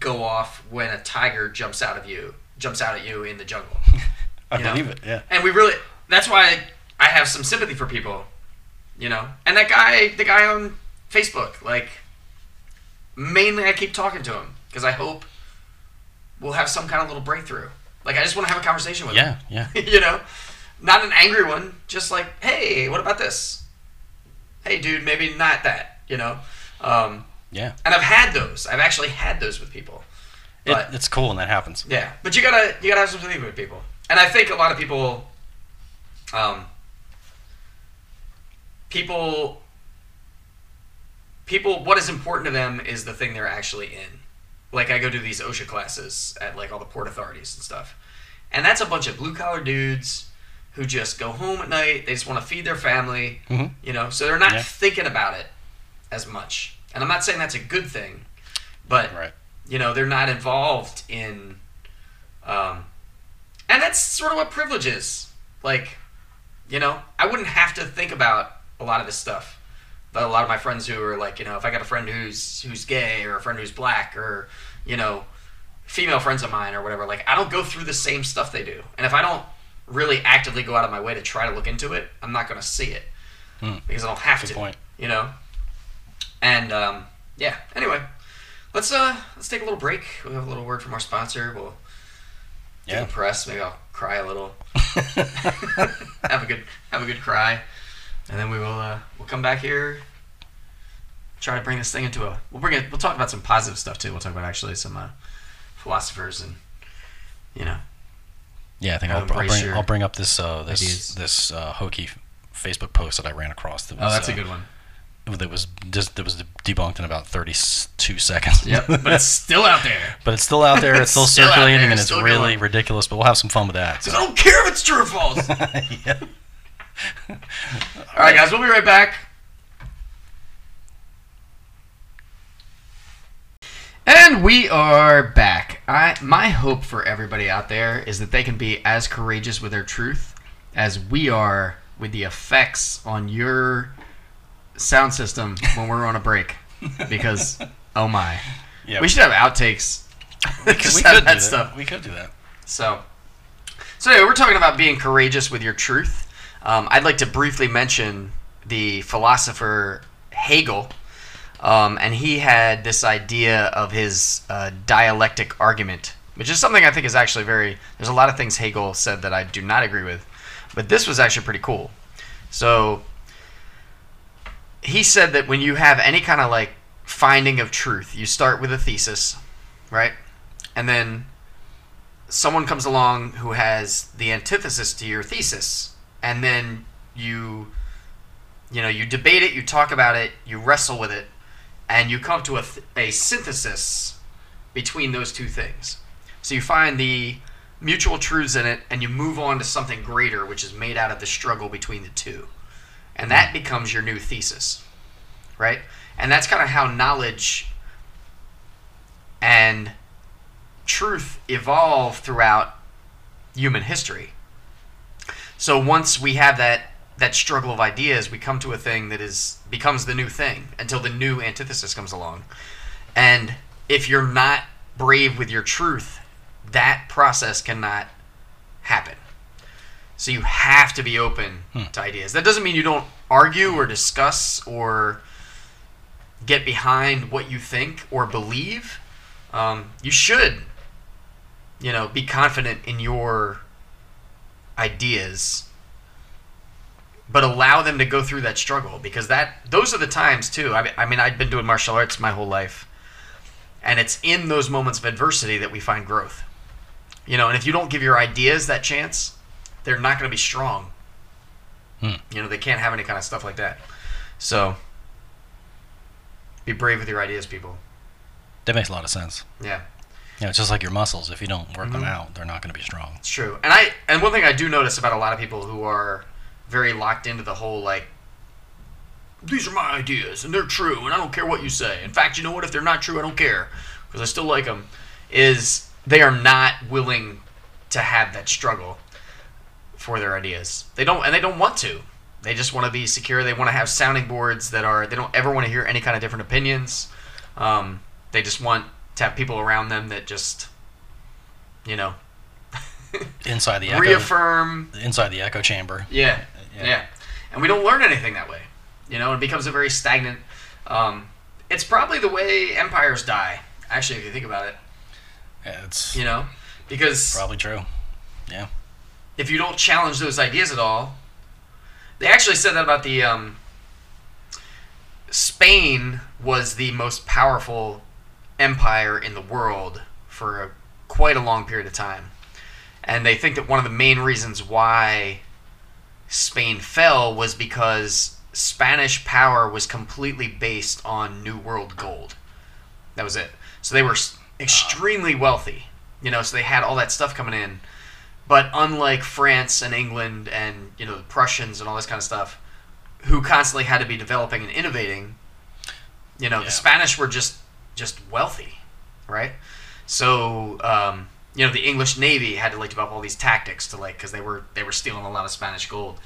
Speaker 1: go off when a tiger jumps out of you, jumps out at you in the jungle.
Speaker 2: I
Speaker 1: You know?
Speaker 2: believe it. Yeah.
Speaker 1: And we really. That's why I have some sympathy for people, you know. And that guy, the guy on Facebook, like mainly I keep talking to him because I hope we'll have some kind of little breakthrough. Like I just want to have a conversation with
Speaker 2: him. Yeah.
Speaker 1: Yeah. you know, not an angry one, just like, hey, what about this? Hey, dude, maybe not that. You know, um,
Speaker 2: Yeah.
Speaker 1: and I've had those. I've actually had those with people.
Speaker 2: It,
Speaker 1: But
Speaker 2: it's cool when that happens.
Speaker 1: yeah, but you gotta you gotta have some sympathy with people, and I think a lot of people, um, people, people, what is important to them is the thing they're actually in. Like I go to these OSHA classes at like all the port authorities and stuff, and that's a bunch of blue collar dudes who just go home at night. They just want to feed their family,
Speaker 2: Mhm.
Speaker 1: you know. So they're not
Speaker 2: Yeah.
Speaker 1: thinking about it as much, and I'm not saying that's a good thing, but
Speaker 2: Right.
Speaker 1: you know they're not involved in um and that's sort of what privilege is like you know i wouldn't have to think about a lot of this stuff but a lot of my friends who are like you know if i got a friend who's who's gay or a friend who's black or you know female friends of mine or whatever like i don't go through the same stuff they do and if i don't really actively go out of my way to try to look into it i'm not going to see it
Speaker 2: Hmm.
Speaker 1: because i don't have
Speaker 2: Good
Speaker 1: to
Speaker 2: point.
Speaker 1: you know and um, yeah anyway let's uh let's take a little break. We'll have a little word from our sponsor. We'll
Speaker 2: Yeah.
Speaker 1: decompress maybe i'll cry a little. Have a good have a good cry. And then we will uh we'll come back here try to bring this thing into a we'll bring it we'll talk about some positive stuff too. We'll talk about actually some uh, philosophers and you know.
Speaker 2: Yeah, I think
Speaker 1: I'll
Speaker 2: I'll, I'll bring I'll bring up this uh, this
Speaker 1: ideas.
Speaker 2: this uh, hokey Facebook post that I ran across. That was,
Speaker 1: oh that's
Speaker 2: uh,
Speaker 1: a good one
Speaker 2: That was just that was debunked in about thirty-two seconds.
Speaker 1: yep but it's still out there
Speaker 2: But it's still out there. It's still
Speaker 1: It's still
Speaker 2: circulating,
Speaker 1: there,
Speaker 2: and it's really
Speaker 1: going.
Speaker 2: ridiculous. But we'll have some fun with that.
Speaker 1: i don't care if it's true or false
Speaker 2: yeah.
Speaker 1: all right guys we'll be right back And we are back. I my hope for everybody out there is that they can be as courageous with their truth as we are with the effects on your sound system when we're on a break. Because oh my.
Speaker 2: Yeah.
Speaker 1: We should have outtakes
Speaker 2: We could, we
Speaker 1: have
Speaker 2: could
Speaker 1: that
Speaker 2: do
Speaker 1: stuff.
Speaker 2: that. We could do that.
Speaker 1: So, so anyway, we're talking about being courageous with your truth. Um, I'd like to briefly mention the philosopher Hegel, um, and he had this idea of his uh, dialectic argument, which is something I think is actually very. There's a lot of things Hegel said that I do not agree with, but this was actually pretty cool. So, he said that when you have any kind of like finding of truth, you start with a thesis, right? And then someone comes along who has the antithesis to your thesis and then you you know you debate it you talk about it you wrestle with it and you come to a, th- a synthesis between those two things so you find the mutual truths in it and you move on to something greater which is made out of the struggle between the two and that becomes your new thesis right and that's kind of how knowledge and truth evolve throughout human history. So once we have that that struggle of ideas, we come to a thing that is becomes the new thing until the new antithesis comes along. And if you're not brave with your truth, that process cannot happen. So you have to be open
Speaker 2: Hmm.
Speaker 1: to ideas. That doesn't mean you don't argue or discuss or get behind what you think or believe. Um, you should, you know, be confident in your ideas, but allow them to go through that struggle because that those are the times too. I mean, I mean, I've been doing martial arts my whole life, and it's in those moments of adversity that we find growth. You know, and if you don't give your ideas that chance, they're not going to be strong.
Speaker 2: Hmm.
Speaker 1: You know, they can't have any kind of stuff like that. So, be brave with your ideas, people.
Speaker 2: That makes a lot of sense.
Speaker 1: Yeah.
Speaker 2: You know, it's just like your muscles. If you don't work them
Speaker 1: Mhm.
Speaker 2: out, they're not going to be strong.
Speaker 1: It's true. And I and one thing I do notice about a lot of people who are very locked into the whole like these are my ideas and they're true and I don't care what you say. In fact, you know what if they're not true, I don't care because I still like them is they are not willing to have that struggle for their ideas. They don't and they don't want to. They just want to be secure. They want to have sounding boards that are they don't ever want to hear any kind of different opinions. Um, they just want to have people around them that just you know
Speaker 2: Inside the echo,
Speaker 1: reaffirm.
Speaker 2: inside the echo chamber.
Speaker 1: Yeah, yeah, And we don't learn anything that way. You know, it becomes a very stagnant. Um, it's probably the way empires die. Actually, if you think about it,
Speaker 2: Yeah, it's
Speaker 1: you know, because
Speaker 2: probably true.
Speaker 1: If you don't challenge those ideas at all, they actually said that about the um, Spain was the most powerful empire in the world for a, quite a long period of time, and they think that one of the main reasons why Spain fell was because Spanish power was completely based on New World gold. That was it. So they were extremely wealthy, you know. So they had all that stuff coming in. But unlike France and England and you know the Prussians and all this kind of stuff, who constantly had to be developing and innovating, you know
Speaker 2: Yeah.
Speaker 1: the Spanish were just just wealthy, right? So um, you know the English Navy had to like develop all these tactics to like because they were they were stealing a lot of Spanish gold,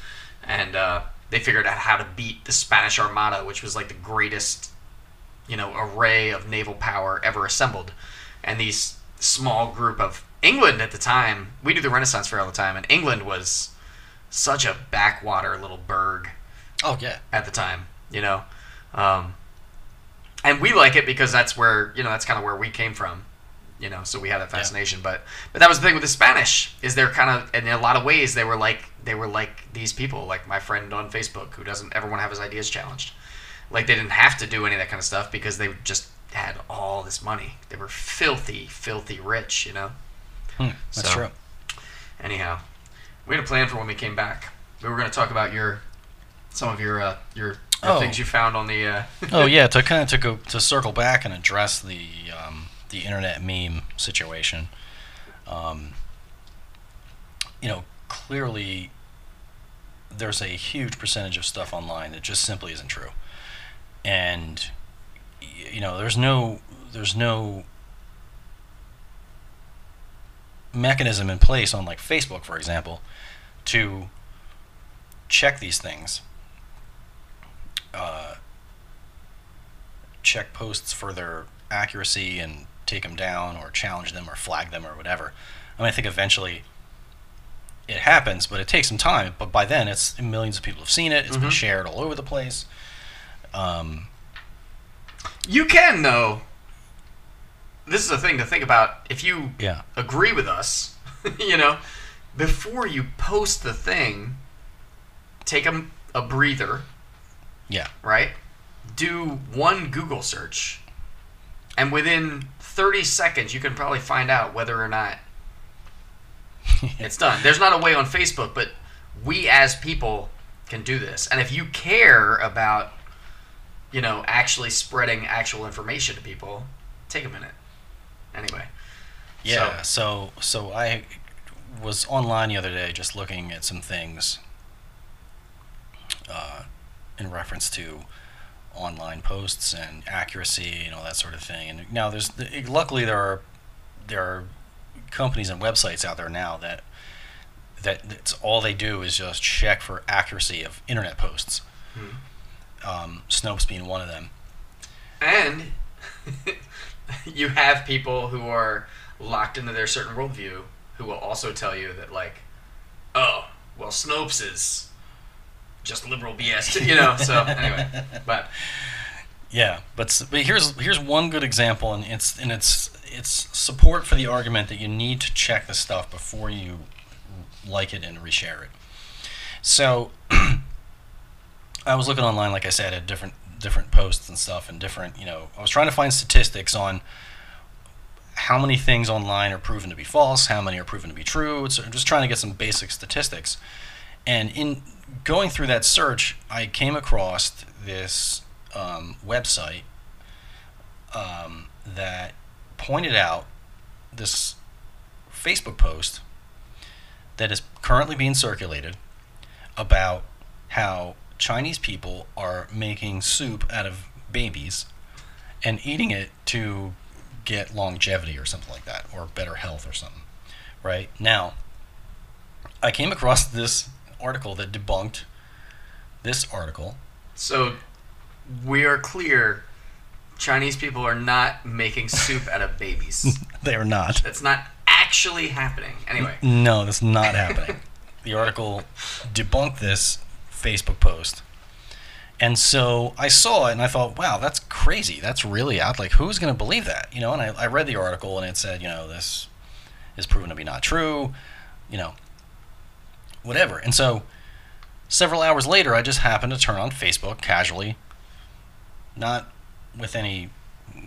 Speaker 1: and uh, they figured out how to beat the Spanish Armada, which was like the greatest you know array of naval power ever assembled, and these small group of England at the time. We do the Renaissance fair all the time, and England was such a backwater little burg
Speaker 2: Oh yeah.
Speaker 1: at the time, you know. Um, and we like it because that's where you know that's kind of where we came from, you know. So we have that fascination. But but that was the thing with the Spanish is they're kind of in a lot of ways they were like they were like these people, like my friend on Facebook who doesn't ever want to have his ideas challenged. Like they didn't have to do any of that kind of stuff because they just had all this money. They were filthy, filthy rich, you know.
Speaker 2: Hmm, that's
Speaker 1: So-
Speaker 2: true.
Speaker 1: Anyhow, we had a plan for when we came back. We were going to talk about your some of your uh, your, your
Speaker 2: Oh.
Speaker 1: things you found on the. Uh,
Speaker 2: oh yeah, to kind of to go to circle back and address the um, the internet meme situation. Um, you know, clearly there's a huge percentage of stuff online that just simply isn't true, and you know, there's no there's no mechanism in place on like Facebook, for example, to check these things. Uh, check posts for their accuracy and take them down or challenge them or flag them or whatever. I mean, I think eventually it happens, but it takes some time. But by then, it's millions of people have seen it. It's been
Speaker 1: Mhm.
Speaker 2: shared all over the place. Um,
Speaker 1: You can though. This is a thing to think about. If you
Speaker 2: yeah,
Speaker 1: agree with us, you know, before you post the thing, take a, a breather,
Speaker 2: yeah,
Speaker 1: right? Do one Google search, and within 30 seconds, you can probably find out whether or not it's done. There's not a way on Facebook, but we as people can do this. And if you care about, you know, actually spreading actual information to people, take a minute. Anyway.
Speaker 2: yeah. So, so I was online the other day just looking at some things uh, in reference to online posts and accuracy and all that sort of thing. And now there's luckily there are there are companies and websites out there now that that that's all they do is just check for accuracy of internet posts.
Speaker 1: Hmm.
Speaker 2: Um, Snopes being one of them.
Speaker 1: And you have people who are locked into their certain worldview who will also tell you that, like, oh, well, Snopes is just liberal BS, you know. So anyway, but
Speaker 2: Yeah, but but here's here's one good example, and it's and it's it's support for the argument that you need to check the stuff before you like it and reshare it. So I was looking online, like I said, at different different posts and stuff, and different you know I was trying to find statistics on how many things online are proven to be false, how many are proven to be true. So I'm just trying to get some basic statistics. And in going through that search, I came across this um, website um, that pointed out this Facebook post that is currently being circulated about how Chinese people are making soup out of babies and eating it to get longevity or something like that, or better health or something. Right? Now, I came across this article that debunked this article.
Speaker 1: so we are clear. Chinese people are not making soup out of babies.
Speaker 2: they are not.
Speaker 1: That's not actually happening. Anyway,
Speaker 2: No, that's not happening. the article debunked this Facebook post. And so I saw it and I thought, wow, that's crazy. That's really out. Like, who's going to believe that? You know, and I, I read the article and it said, you know, this is proven to be not true, you know, whatever. And so several hours later, I just happened to turn on Facebook casually, not with any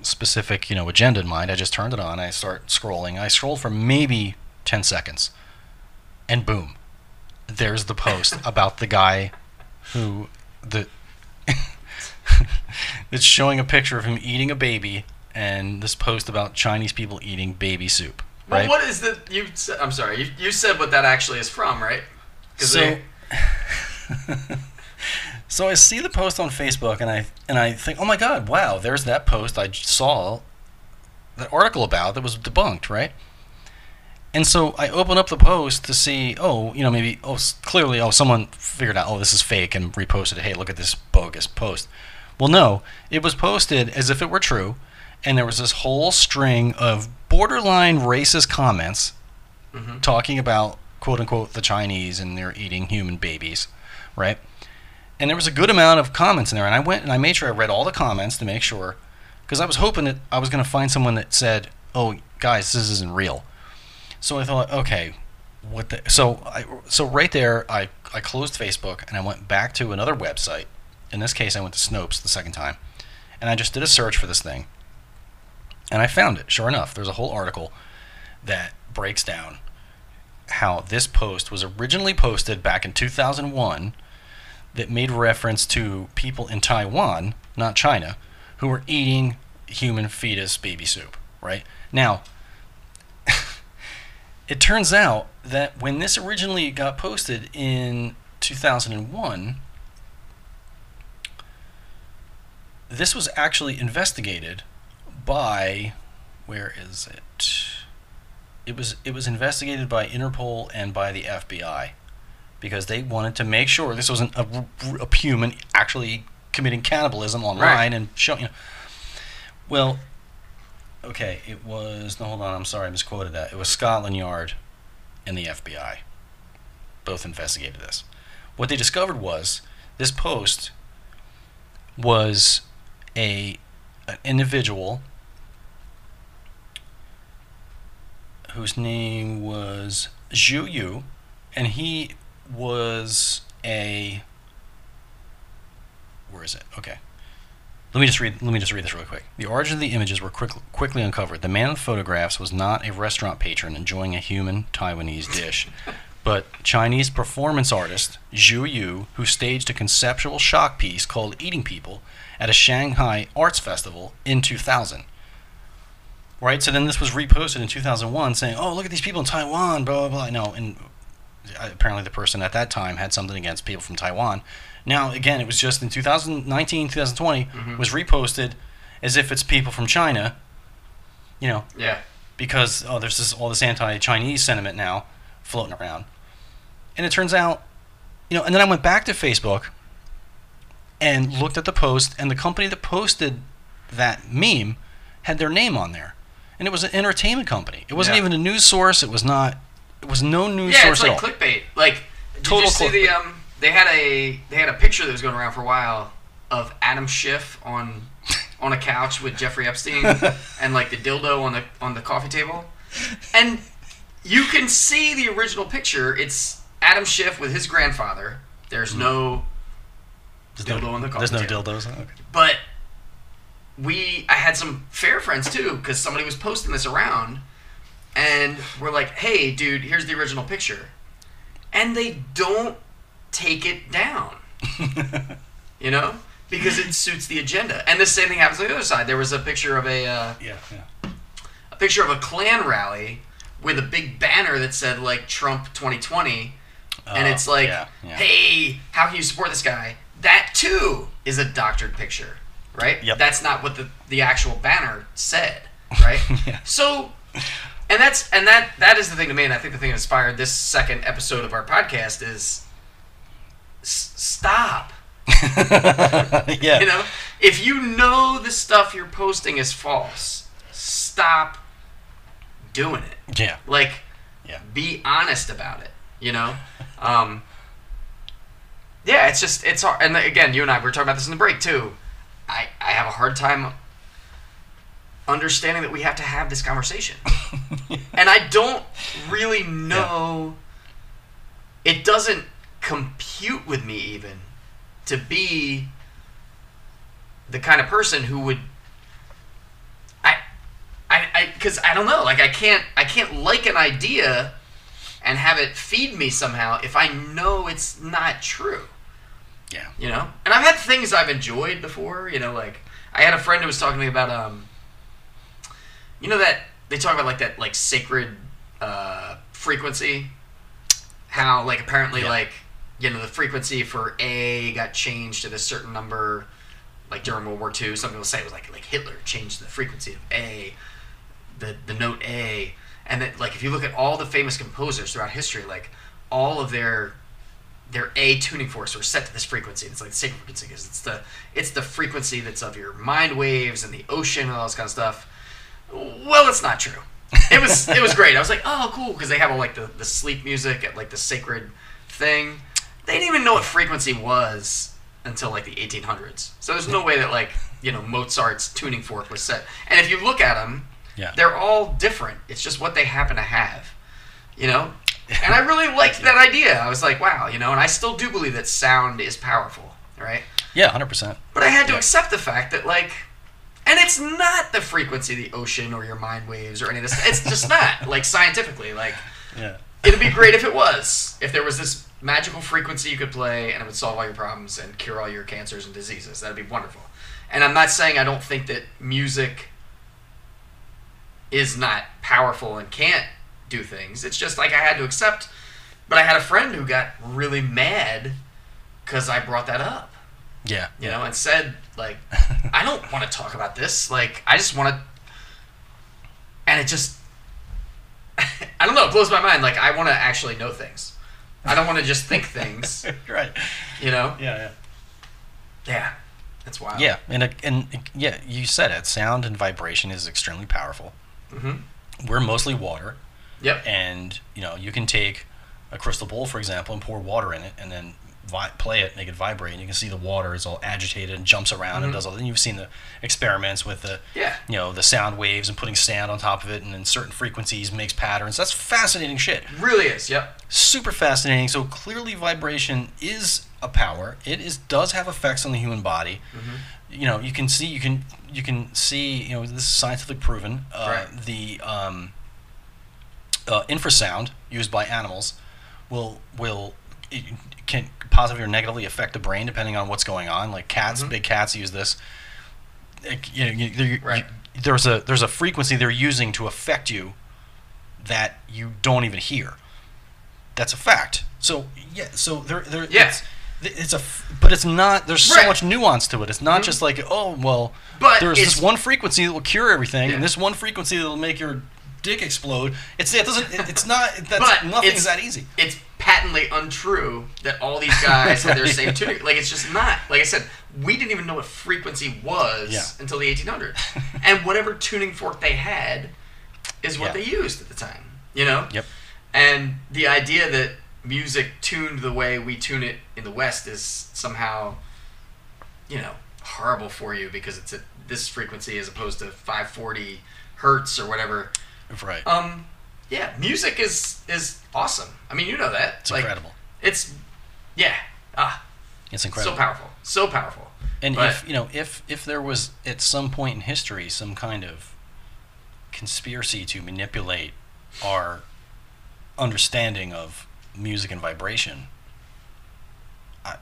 Speaker 2: specific, you know, agenda in mind. I just turned it on. I start scrolling. I scrolled for maybe 10 seconds. And boom, there's the post about the guy who the it's showing a picture of him eating a baby and this post about Chinese people eating baby soup.
Speaker 1: well, what is the you? Said, I'm sorry. You, you said what that actually is from, right?
Speaker 2: so
Speaker 1: they-
Speaker 2: so I see the post on Facebook and I and I think, oh my god, wow, there's that post I saw that article about that was debunked, right? And so I open up the post to see, oh, you know, maybe, oh, clearly, oh, someone figured out, oh, this is fake and reposted it. Hey, look at this bogus post. Well, no, it was posted as if it were true, and there was this whole string of borderline racist comments
Speaker 1: Mhm.
Speaker 2: talking about quote unquote the Chinese and they're eating human babies, right? And there was a good amount of comments in there, and I went and I made sure I read all the comments to make sure, because I was hoping that I was going to find someone that said, "Oh, guys, this isn't real." So I thought, okay, what the? So I so right there, I I closed Facebook and I went back to another website. In this case, I went to Snopes the second time, and I just did a search for this thing, and I found it. Sure enough, there's a whole article that breaks down how this post was originally posted back in 2001 that made reference to people in Taiwan, not China, who were eating human fetus baby soup, right? Now, it turns out that when this originally got posted in 2001, this was actually investigated by where is it? It was it was investigated by Interpol and by the FBI because they wanted to make sure this wasn't a, a human actually committing cannibalism online
Speaker 1: Right.
Speaker 2: and showing. You know. Well, okay, it was. No, hold on. I'm sorry, I misquoted that. It was Scotland Yard and the FBI. Both investigated this. What they discovered was this post was a an individual whose name was Zhu Yu, and he was a where is it? Okay. Let me just read. Let me just read this really quick. The origin of the images were quick, quickly uncovered. The man in the photographs was not a restaurant patron enjoying a human Taiwanese dish, but Chinese performance artist Zhu Yu, who staged a conceptual shock piece called "Eating People" at a Shanghai arts festival in 2000. Right. So then this was reposted in 2001, saying, "Oh, look at these people in Taiwan." Blah blah blah. No, and apparently the person at that time had something against people from Taiwan. Now, again, it was just in 2019, 2020,
Speaker 1: Mhm.
Speaker 2: was reposted as if it's people from China, you know,
Speaker 1: Yeah.
Speaker 2: because oh, there's this all this anti-Chinese sentiment now floating around, and it turns out, you know, and then I went back to Facebook and looked at the post, and the company that posted that meme had their name on there, and it was an entertainment company. It wasn't
Speaker 1: Yeah.
Speaker 2: even a news source. It was not. It was no news
Speaker 1: Yeah,
Speaker 2: source
Speaker 1: it's like
Speaker 2: at all.
Speaker 1: clickbait. Like, did
Speaker 2: Total
Speaker 1: you see the um? They had a they had a picture that was going around for a while of Adam Schiff on on a couch with Jeffrey Epstein and like the dildo on the on the coffee table, and you can see the original picture. It's Adam Schiff with his grandfather. There's mm-hmm. no
Speaker 2: There's
Speaker 1: dildo
Speaker 2: no,
Speaker 1: on the coffee table.
Speaker 2: There's no dildos. Okay.
Speaker 1: But we, I had some fair friends too, because somebody was posting this around, and we're like, "Hey, dude, here's the original picture," and they don't take it down, you know, because it suits the agenda. And the same thing happens on the other side. There was a picture of a uh,
Speaker 2: yeah, yeah.
Speaker 1: a picture of a Klan rally with a big banner that said like Trump 2020 and
Speaker 2: Oh,
Speaker 1: it's like,
Speaker 2: yeah, yeah.
Speaker 1: hey, how can you support this guy? That too is a doctored picture, right?
Speaker 2: Yep.
Speaker 1: That's not what the the actual banner said, right?
Speaker 2: Yeah.
Speaker 1: So, and that's and that that is the thing to me, and I think the thing that inspired this second episode of our podcast is stop.
Speaker 2: yeah.
Speaker 1: You know, if you know the stuff you're posting is false, stop doing it.
Speaker 2: yeah.
Speaker 1: Like,
Speaker 2: Yeah.
Speaker 1: be honest about it. You know, um, yeah, it's just it's hard. And again, you and I we were talking about this in the break too. I I have a hard time understanding that we have to have this conversation, and I don't really know. It doesn't compute with me even to be the kind of person who would I I I cuz I don't know like I can't I can't like an idea and have it feed me somehow if I know it's not true
Speaker 2: Yeah.
Speaker 1: you know and I've had things I've enjoyed before you know like I had a friend who was talking to me about um you know that they talk about like that like sacred uh frequency how like apparently
Speaker 2: Yeah.
Speaker 1: like you know the frequency for A got changed to a certain number like during World War II some people say it was like like Hitler changed the frequency of A the the note A and that like if you look at all the famous composers throughout history like all of their their A tuning forks were set to this frequency. It's like the sacred frequency because it's the it's the frequency that's of your mind waves and the ocean and all this kind of stuff. Well, it's not true. It was it was great. I was like, oh, cool, because they have all like the, the sleep music at like the sacred thing. They didn't even know what frequency was until like the 1800s. So there's no way that like you know Mozart's tuning fork was set. And if you look at them,
Speaker 2: Yeah.
Speaker 1: they're all different. It's just what they happen to have, you know. And I really liked that idea. I was like, wow, you know. And I still do believe that sound is powerful, right?
Speaker 2: Yeah. Hundred percent.
Speaker 1: But I had to
Speaker 2: Yeah.
Speaker 1: accept the fact that like, and it's not the frequency of the ocean or your mind waves or any of this. It's just not like scientifically. Like,
Speaker 2: Yeah.
Speaker 1: it'd be great if it was. If there was this magical frequency you could play and it would solve all your problems and cure all your cancers and diseases. That'd be wonderful. And I'm not saying I don't think that music is not powerful and can't do things. It's just like I had to accept. But I had a friend who got really mad because I brought that up,
Speaker 2: Yeah.
Speaker 1: you know, and said like, I don't want to talk about this. Like, I just want to. And it just. I don't know. It blows my mind. Like, I want to actually know things. I don't want to just think things,
Speaker 2: right.
Speaker 1: you know?
Speaker 2: Yeah. Yeah.
Speaker 1: Yeah. That's wild.
Speaker 2: Yeah, and it- and yeah, you said it. Sound and vibration is extremely powerful.
Speaker 1: hmm
Speaker 2: We're mostly water,
Speaker 1: Yep.
Speaker 2: and you know you can take a crystal bowl, for example, and pour water in it, and then vi- play it, make it vibrate, and you can see the water is all agitated and jumps around and
Speaker 1: Mhm.
Speaker 2: does all. And you've seen the experiments with the
Speaker 1: Yeah.
Speaker 2: you know the sound waves and putting sand on top of it, and then certain frequencies makes patterns. That's fascinating shit.
Speaker 1: Really is. Yep.
Speaker 2: super fascinating. So clearly, vibration is a power. It is does have effects on the human body.
Speaker 1: Mhm.
Speaker 2: You know, you can see you can you can see you know this is scientifically proven. Uh,
Speaker 1: Right.
Speaker 2: The um, uh, infrasound used by animals will will can positively or negatively affect the brain depending on what's going on. Like cats,
Speaker 1: Mhm.
Speaker 2: big cats use this. You know, you,
Speaker 1: Right.
Speaker 2: you- there's a there's a frequency they're using to affect you that you don't even hear. That's a fact. So yeah, so there there
Speaker 1: Yeah.
Speaker 2: it's, it's a but it's not there's so
Speaker 1: Right.
Speaker 2: much nuance to it. It's not
Speaker 1: Mhm.
Speaker 2: just like oh well
Speaker 1: But
Speaker 2: there's this one frequency that will cure everything
Speaker 1: Yeah.
Speaker 2: and this one frequency that will make your dick explode. It's it doesn't it's not that's
Speaker 1: But
Speaker 2: nothing
Speaker 1: it's-
Speaker 2: that easy.
Speaker 1: It's patently untrue that all these guys had their same tuning. Like it's just not. Like I said, we didn't even know what frequency was
Speaker 2: Yeah.
Speaker 1: until the 1800s, and whatever tuning fork they had is what
Speaker 2: Yeah.
Speaker 1: they used at the time. You know.
Speaker 2: Yep.
Speaker 1: And the idea that music tuned the way we tune it in the West is somehow, you know, horrible for you because it's at this frequency as opposed to 540 hertz or whatever.
Speaker 2: Right.
Speaker 1: Um, yeah, music is is awesome. I mean, you know that.
Speaker 2: it's
Speaker 1: like,
Speaker 2: incredible.
Speaker 1: It's yeah, ah,
Speaker 2: It's incredible.
Speaker 1: so powerful, so powerful.
Speaker 2: And
Speaker 1: But-
Speaker 2: if you know, if if there was at some point in history some kind of conspiracy to manipulate our understanding of music and vibration, I,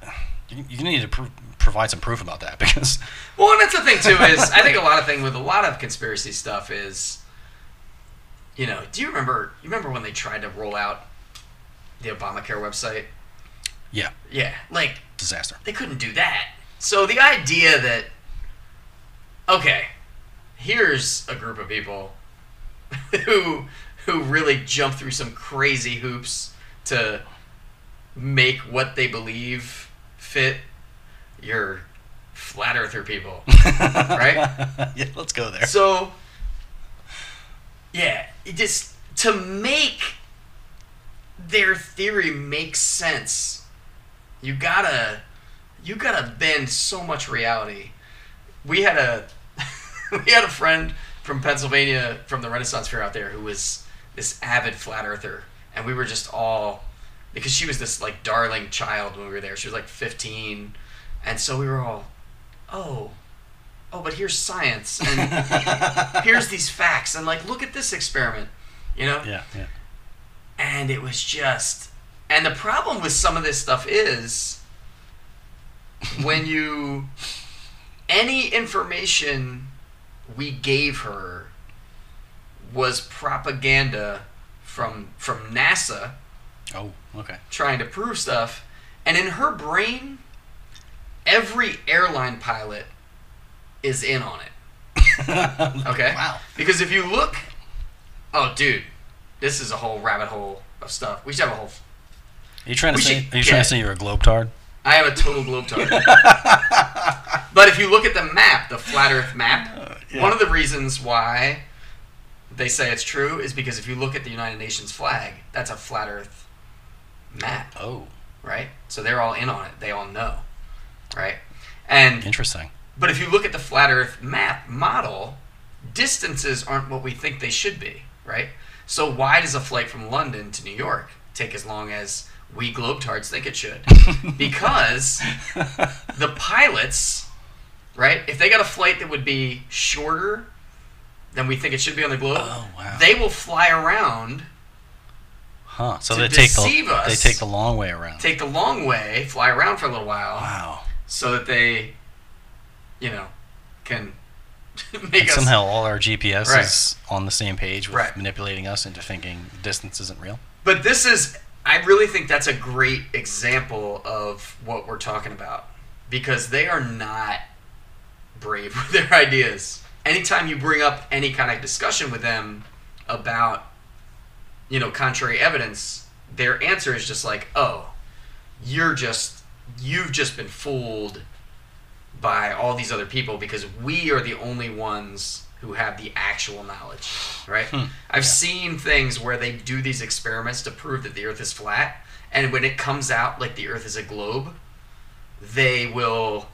Speaker 2: you, you need to pro- provide some proof about that because
Speaker 1: Well, and that's the thing too is I think a lot of thing with a lot of conspiracy stuff is, you know, do you remember? You remember when they tried to roll out the Obamacare website?
Speaker 2: Yeah.
Speaker 1: Yeah, like
Speaker 2: disaster.
Speaker 1: they couldn't do that. So the idea that okay, here's a group of people who who really jump through some crazy hoops to make what they believe fit your flat earther people. Right?
Speaker 2: yeah, let's go there.
Speaker 1: So yeah, it just to make their theory make sense, you gotta you gotta bend so much reality. We had a we had a friend from Pennsylvania from the Renaissance Fair out there who was this avid flat earther, and we were just all because she was this like darling child when we were there. She was like 15, and so we were all, oh, oh, but here's science, and here's these facts, and like look at this experiment, you know
Speaker 2: yeah, yeah.
Speaker 1: and it was just and the problem with some of this stuff is when you any information we gave her was propaganda from from NASA
Speaker 2: Oh, okay.
Speaker 1: trying to prove stuff and in her brain every airline pilot is in on it Okay.
Speaker 2: Wow.
Speaker 1: because if you look oh dude this is a whole rabbit hole of stuff we should have a whole
Speaker 2: Are you trying to
Speaker 1: We
Speaker 2: say?
Speaker 1: should
Speaker 2: Are you trying
Speaker 1: get-
Speaker 2: to say you're a globetard?
Speaker 1: I am a total globetrotter. but if you look at the map, the flat Earth map,
Speaker 2: Uh, yeah.
Speaker 1: one of the reasons why they say it's true is because if you look at the United Nations flag, that's a flat Earth map,
Speaker 2: Oh,
Speaker 1: right? So they're all in on it. They all know, right? And
Speaker 2: interesting.
Speaker 1: But if you look at the flat Earth map model, distances aren't what we think they should be, right? So why does a flight from London to New York take as long as we globetards think it should? because the pilots, right? If they got a flight that would be shorter than we think it should be on the globe,
Speaker 2: Oh, wow.
Speaker 1: they will fly around,
Speaker 2: Huh. So
Speaker 1: to
Speaker 2: they take the
Speaker 1: us-
Speaker 2: they take the long way around.
Speaker 1: take the long way, fly around for a little while,
Speaker 2: wow.
Speaker 1: so that they, you know, can make
Speaker 2: And
Speaker 1: us
Speaker 2: somehow all our GPS
Speaker 1: Right.
Speaker 2: is on the same page with
Speaker 1: Right.
Speaker 2: manipulating us into thinking distance isn't real.
Speaker 1: But this is, I really think that's a great example of what we're talking about because they are not brave with their ideas. Anytime you bring up any kind of discussion with them about, you know, contrary evidence, their answer is just like, oh, you're just, you've just been fooled by all these other people because we are the only ones who have the actual knowledge, right?
Speaker 2: Hmm.
Speaker 1: I've seen things where they do these experiments to prove that the Earth is flat, and when it comes out like the Earth is a globe, they will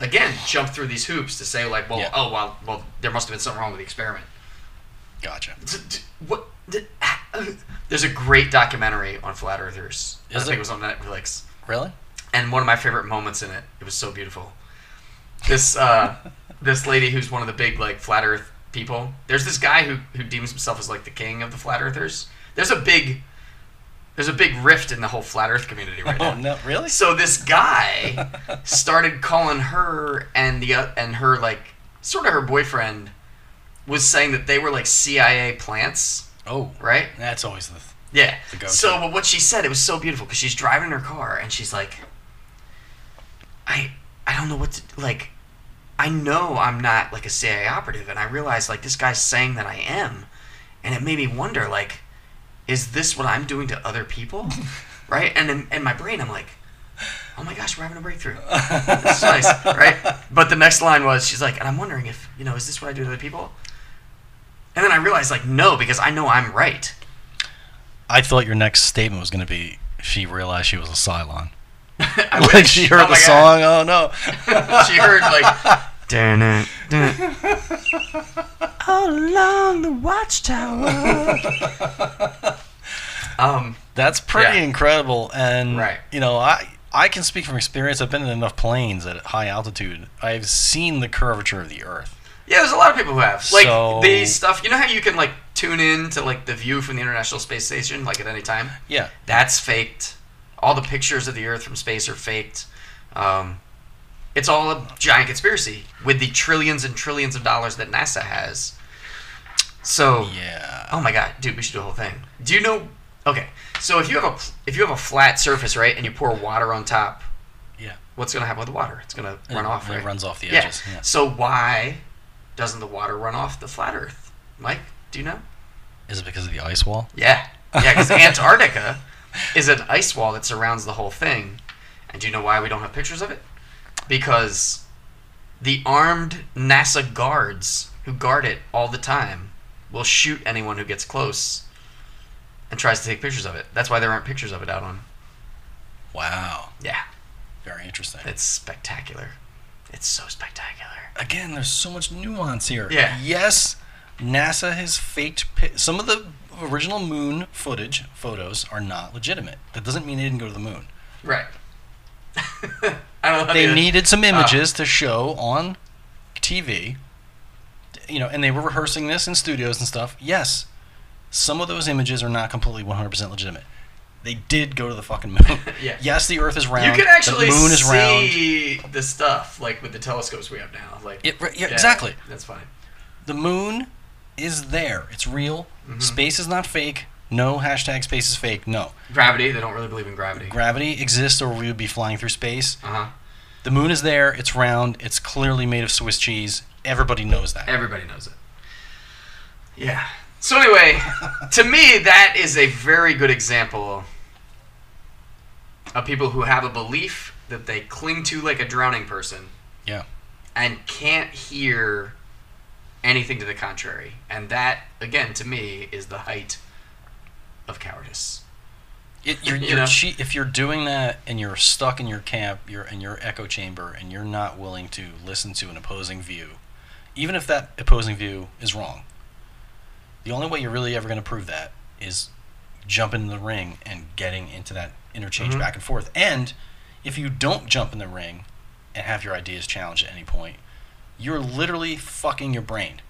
Speaker 1: again jump through these hoops to say like, well,
Speaker 2: Yeah.
Speaker 1: oh well, well, there must have been something wrong with the experiment.
Speaker 2: Gotcha.
Speaker 1: D- d- What? d- There's a great documentary on flat earthers. I
Speaker 2: Is
Speaker 1: think
Speaker 2: there?
Speaker 1: it was on Netflix
Speaker 2: Really?
Speaker 1: and one of my favorite moments in it. It was so beautiful. This uh, this lady who's one of the big like flat Earth people. There's this guy who who deems himself as like the king of the flat earthers. There's a big there's a big rift in the whole flat Earth community right
Speaker 2: Oh
Speaker 1: now.
Speaker 2: no, really?
Speaker 1: So this guy started calling her and the uh, and her like sort of her boyfriend was saying that they were like CIA plants,
Speaker 2: Oh,
Speaker 1: right?
Speaker 2: that's always the.
Speaker 1: Yeah.
Speaker 2: The.
Speaker 1: So, but what she said, it was so beautiful because she's driving her car and she's like, I, I don't know what to like. I know I'm not like a CIA operative, and I realize like this guy's saying that I am, and it made me wonder like, is this what I'm doing to other people, right? And in, in my brain, I'm like, oh my gosh, we're having a breakthrough. This is nice, right? But the next line was, she's like, and I'm wondering if you know, is this what I do to other people? And then I realized like, no, because I know I'm right.
Speaker 2: I thought your next statement was going to be she realized she was a Cylon.
Speaker 1: I
Speaker 2: like
Speaker 1: wish.
Speaker 2: she heard
Speaker 1: Oh
Speaker 2: the
Speaker 1: my
Speaker 2: song. Oh no.
Speaker 1: She heard like. Dun it, dun All along the watchtower. um.
Speaker 2: That's pretty
Speaker 1: Yeah.
Speaker 2: incredible, and
Speaker 1: Right.
Speaker 2: you know, I I can speak from experience. I've been in enough planes at high altitude. I've seen the curvature of the Earth.
Speaker 1: Yeah, there's a lot of people who have like
Speaker 2: So-
Speaker 1: the stuff. You know how you can like tune in to like the view from the International Space Station like at any time.
Speaker 2: Yeah,
Speaker 1: That's faked. All the pictures of the Earth from space are faked. Um, it's all a giant conspiracy with the trillions and trillions of dollars that NASA has. So
Speaker 2: yeah.
Speaker 1: Oh my god, dude, we should do a whole thing. Do you know? Okay, so if you have a if you have a flat surface, right, and you pour water on top,
Speaker 2: Yeah.
Speaker 1: what's gonna happen with the water? It's gonna
Speaker 2: And
Speaker 1: run
Speaker 2: it-
Speaker 1: off, right?
Speaker 2: It runs off the
Speaker 1: yeah.
Speaker 2: edges. Yeah.
Speaker 1: So why doesn't the water run off the flat Earth? Mike, do you know?
Speaker 2: Is it because of the ice wall?
Speaker 1: Yeah, yeah, because Antarctica is an ice wall that surrounds the whole thing. And do you know why we don't have pictures of it? Because the armed NASA guards who guard it all the time will shoot anyone who gets close and tries to take pictures of it. That's why there aren't pictures of it out on.
Speaker 2: Wow.
Speaker 1: Yeah,
Speaker 2: Very interesting.
Speaker 1: it's spectacular. It's so spectacular.
Speaker 2: Again, there's so much nuance here.
Speaker 1: Yeah.
Speaker 2: Yes, NASA has faked pi- some of the original moon footage photos are not legitimate. That doesn't mean they didn't go to the moon.
Speaker 1: Right. I don't know.
Speaker 2: they
Speaker 1: to-
Speaker 2: needed some uh. images to show on TV. You know, and they were rehearsing this in studios and stuff. Yes, some of those images are not completely 100% legitimate. They did go to the fucking moon.
Speaker 1: Yeah.
Speaker 2: Yes, the Earth is round.
Speaker 1: You can actually
Speaker 2: the moon is round.
Speaker 1: see the stuff like with the telescopes we have now. Like
Speaker 2: It, yeah, exactly.
Speaker 1: That's fine.
Speaker 2: The moon is there. It's real.
Speaker 1: Mm-hmm.
Speaker 2: Space is not fake. No hashtag space is fake. No.
Speaker 1: Gravity. They don't really believe in gravity.
Speaker 2: Gravity exists or we would be flying through space.
Speaker 1: Uh huh.
Speaker 2: The moon is there. It's round. It's clearly made of Swiss cheese. Everybody knows that.
Speaker 1: Everybody knows it. Yeah. So anyway, to me, that is a very good example of people who have a belief that they cling to like a drowning person.
Speaker 2: Yeah.
Speaker 1: And can't hear anything to the contrary. And that, again, to me, is the height of cowardice.
Speaker 2: It, you're,
Speaker 1: You
Speaker 2: you're
Speaker 1: know?
Speaker 2: che- if you're doing that and you're stuck in your camp, you're in your echo chamber, and you're not willing to listen to an opposing view, even if that opposing view is wrong, the only way you're really ever going to prove that is jumping in the ring and getting into that interchange
Speaker 1: Mhm.
Speaker 2: back and forth. And if you don't jump in the ring and have your ideas challenged at any point, you're literally fucking your brain.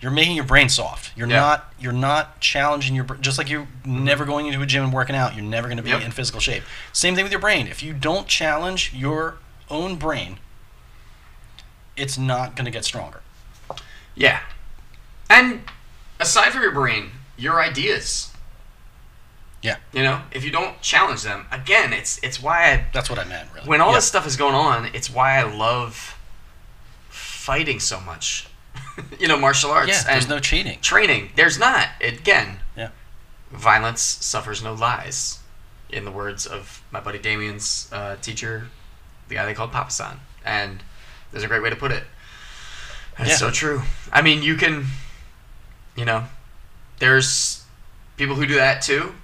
Speaker 2: You're making your brain soft. You're
Speaker 1: Yeah.
Speaker 2: not. You're not challenging your. Just like you're mm-hmm. never going into a gym and working out. You're never going to be
Speaker 1: Yep.
Speaker 2: in physical shape. Same thing with your brain. If you don't challenge your own brain, it's not going to get stronger.
Speaker 1: Yeah. And aside from your brain, your ideas.
Speaker 2: Yeah.
Speaker 1: You know, if you don't challenge them, again, it's it's why I
Speaker 2: That's what I meant. Really.
Speaker 1: when all this stuff is going on, it's why I love fighting so much. you know, martial arts
Speaker 2: Yeah. There's no cheating.
Speaker 1: training. There's not. Again,
Speaker 2: Yeah.
Speaker 1: violence suffers no lies. In the words of my buddy Damien's uh, teacher, the guy they called Papa San. and there's a great way to put it.
Speaker 2: Yeah.
Speaker 1: so true. I mean, you can, you know, there's people who do that too.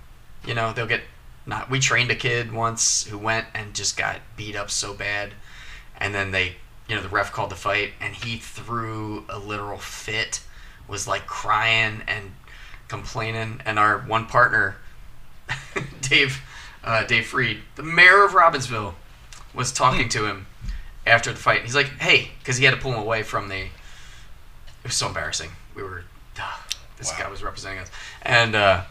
Speaker 1: You know, they'll get not. We trained a kid once who went and just got beat up so bad, and then they, you know, the ref called the fight, and he threw a literal fit, was like crying and complaining, and our one partner, Dave, uh, Dave Fried, the mayor of Robbinsville, was talking to him after the fight. He's like, "Hey," because he had to pull him away from the. It was so embarrassing. We were, this
Speaker 2: Wow.
Speaker 1: guy was representing us, and uh,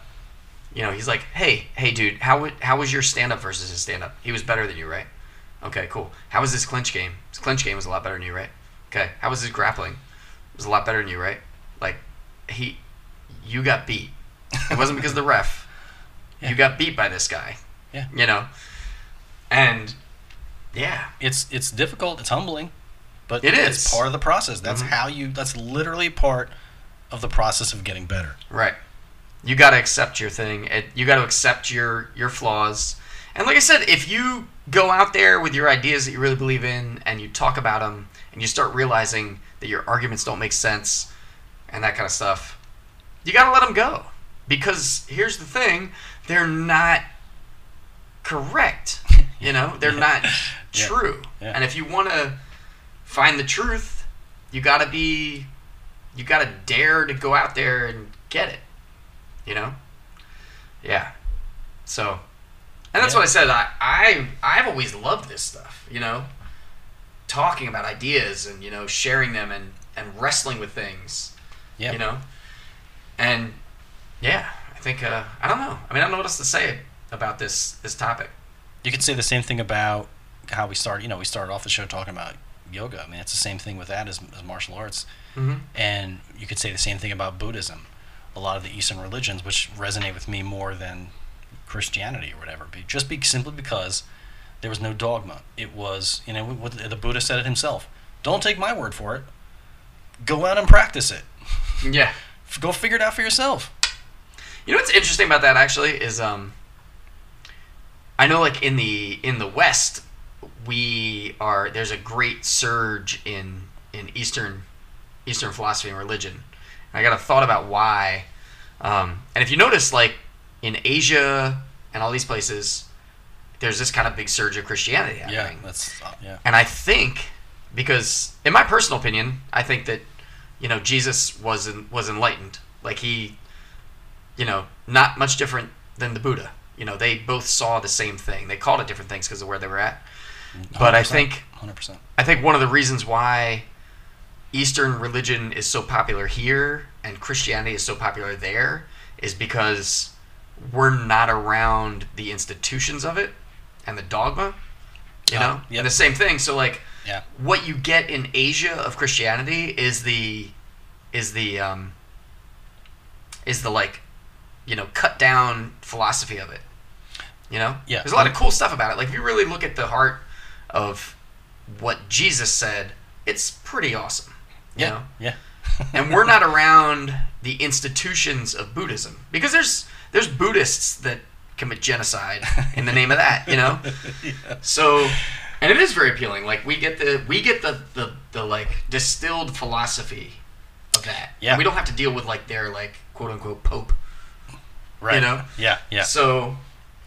Speaker 1: you know, he's like, "Hey, hey, dude, how wa- how was your stand up versus his stand up? He was better than you, right? Okay, cool. How was this clinch game? His clinch game was a lot better than you, right? Okay. How was his grappling? It was a lot better than you, right? Like, he, you got beat. It wasn't because of the ref.
Speaker 2: Yeah.
Speaker 1: You got beat by this guy.
Speaker 2: Yeah.
Speaker 1: You know, and yeah,
Speaker 2: It's it's difficult. It's humbling, but
Speaker 1: It
Speaker 2: It's part of the process. That's
Speaker 1: Mhm.
Speaker 2: how you. That's literally part of the process of getting better.
Speaker 1: Right. You got to accept your thing. It, you got to accept your your flaws. And like I said, if you go out there with your ideas that you really believe in and you talk about them and you start realizing that your arguments don't make sense and that kind of stuff, you got to let them go. Because here's the thing, they're not correct. You know, they're
Speaker 2: Yeah.
Speaker 1: not
Speaker 2: Yeah.
Speaker 1: true.
Speaker 2: Yeah.
Speaker 1: And if you want to find the truth, you got to be you got to dare to go out there and get it. You know? Yeah. So, and that's
Speaker 2: Yeah.
Speaker 1: what I said. I, I I've always loved this stuff. You know, talking about ideas and you know sharing them and and wrestling with things.
Speaker 2: Yeah.
Speaker 1: You know, and yeah, I think uh, I don't know. I mean, I don't know what else to say about this this topic.
Speaker 2: You could say the same thing about how we started. You know, we started off the show talking about yoga. I mean, it's the same thing with that as, as martial arts.
Speaker 1: Mm-hmm.
Speaker 2: And you could say the same thing about Buddhism. A lot of the Eastern religions, which resonate with me more than Christianity or whatever, be, just be, simply because there was no dogma. It was, you know, what the Buddha said it himself. Don't take my word for it. Go out and practice it.
Speaker 1: Yeah.
Speaker 2: Go figure it out for yourself.
Speaker 1: You know what's interesting about that actually is um I know like in the in the West we are there's a great surge in in Eastern Eastern philosophy and religion. I got a thought about why. Um, and if you notice like in Asia and all these places there's this kind of big surge of Christianity
Speaker 2: Yeah, that's yeah.
Speaker 1: And I think because, in my personal opinion, I think that you know Jesus was en- was enlightened. Like he, you know, not much different than the Buddha. You know, they both saw the same thing. They called it different things because of where they were at. Mm, but I think
Speaker 2: hundred percent.
Speaker 1: I think one of the reasons why Eastern religion is so popular here and Christianity is so popular there is because we're not around the institutions of it and the dogma. You know?
Speaker 2: yep.
Speaker 1: And the same thing. So like
Speaker 2: Yeah.
Speaker 1: what you get in Asia of Christianity is the is the um is the like you know cut down philosophy of it. You know?
Speaker 2: Yeah.
Speaker 1: There's a lot of cool stuff about it. Like if you really look at the heart of what Jesus said, it's pretty awesome. You
Speaker 2: Yeah.
Speaker 1: know?
Speaker 2: Yeah.
Speaker 1: and we're not around the institutions of Buddhism because there's there's Buddhists that commit genocide in the name of that, you know.
Speaker 2: yeah.
Speaker 1: So, and it is very appealing. Like we get the we get the the, the like distilled philosophy of that.
Speaker 2: Yeah.
Speaker 1: And we don't have to deal with like their like quote unquote pope.
Speaker 2: Right.
Speaker 1: You know?
Speaker 2: Yeah. Yeah.
Speaker 1: So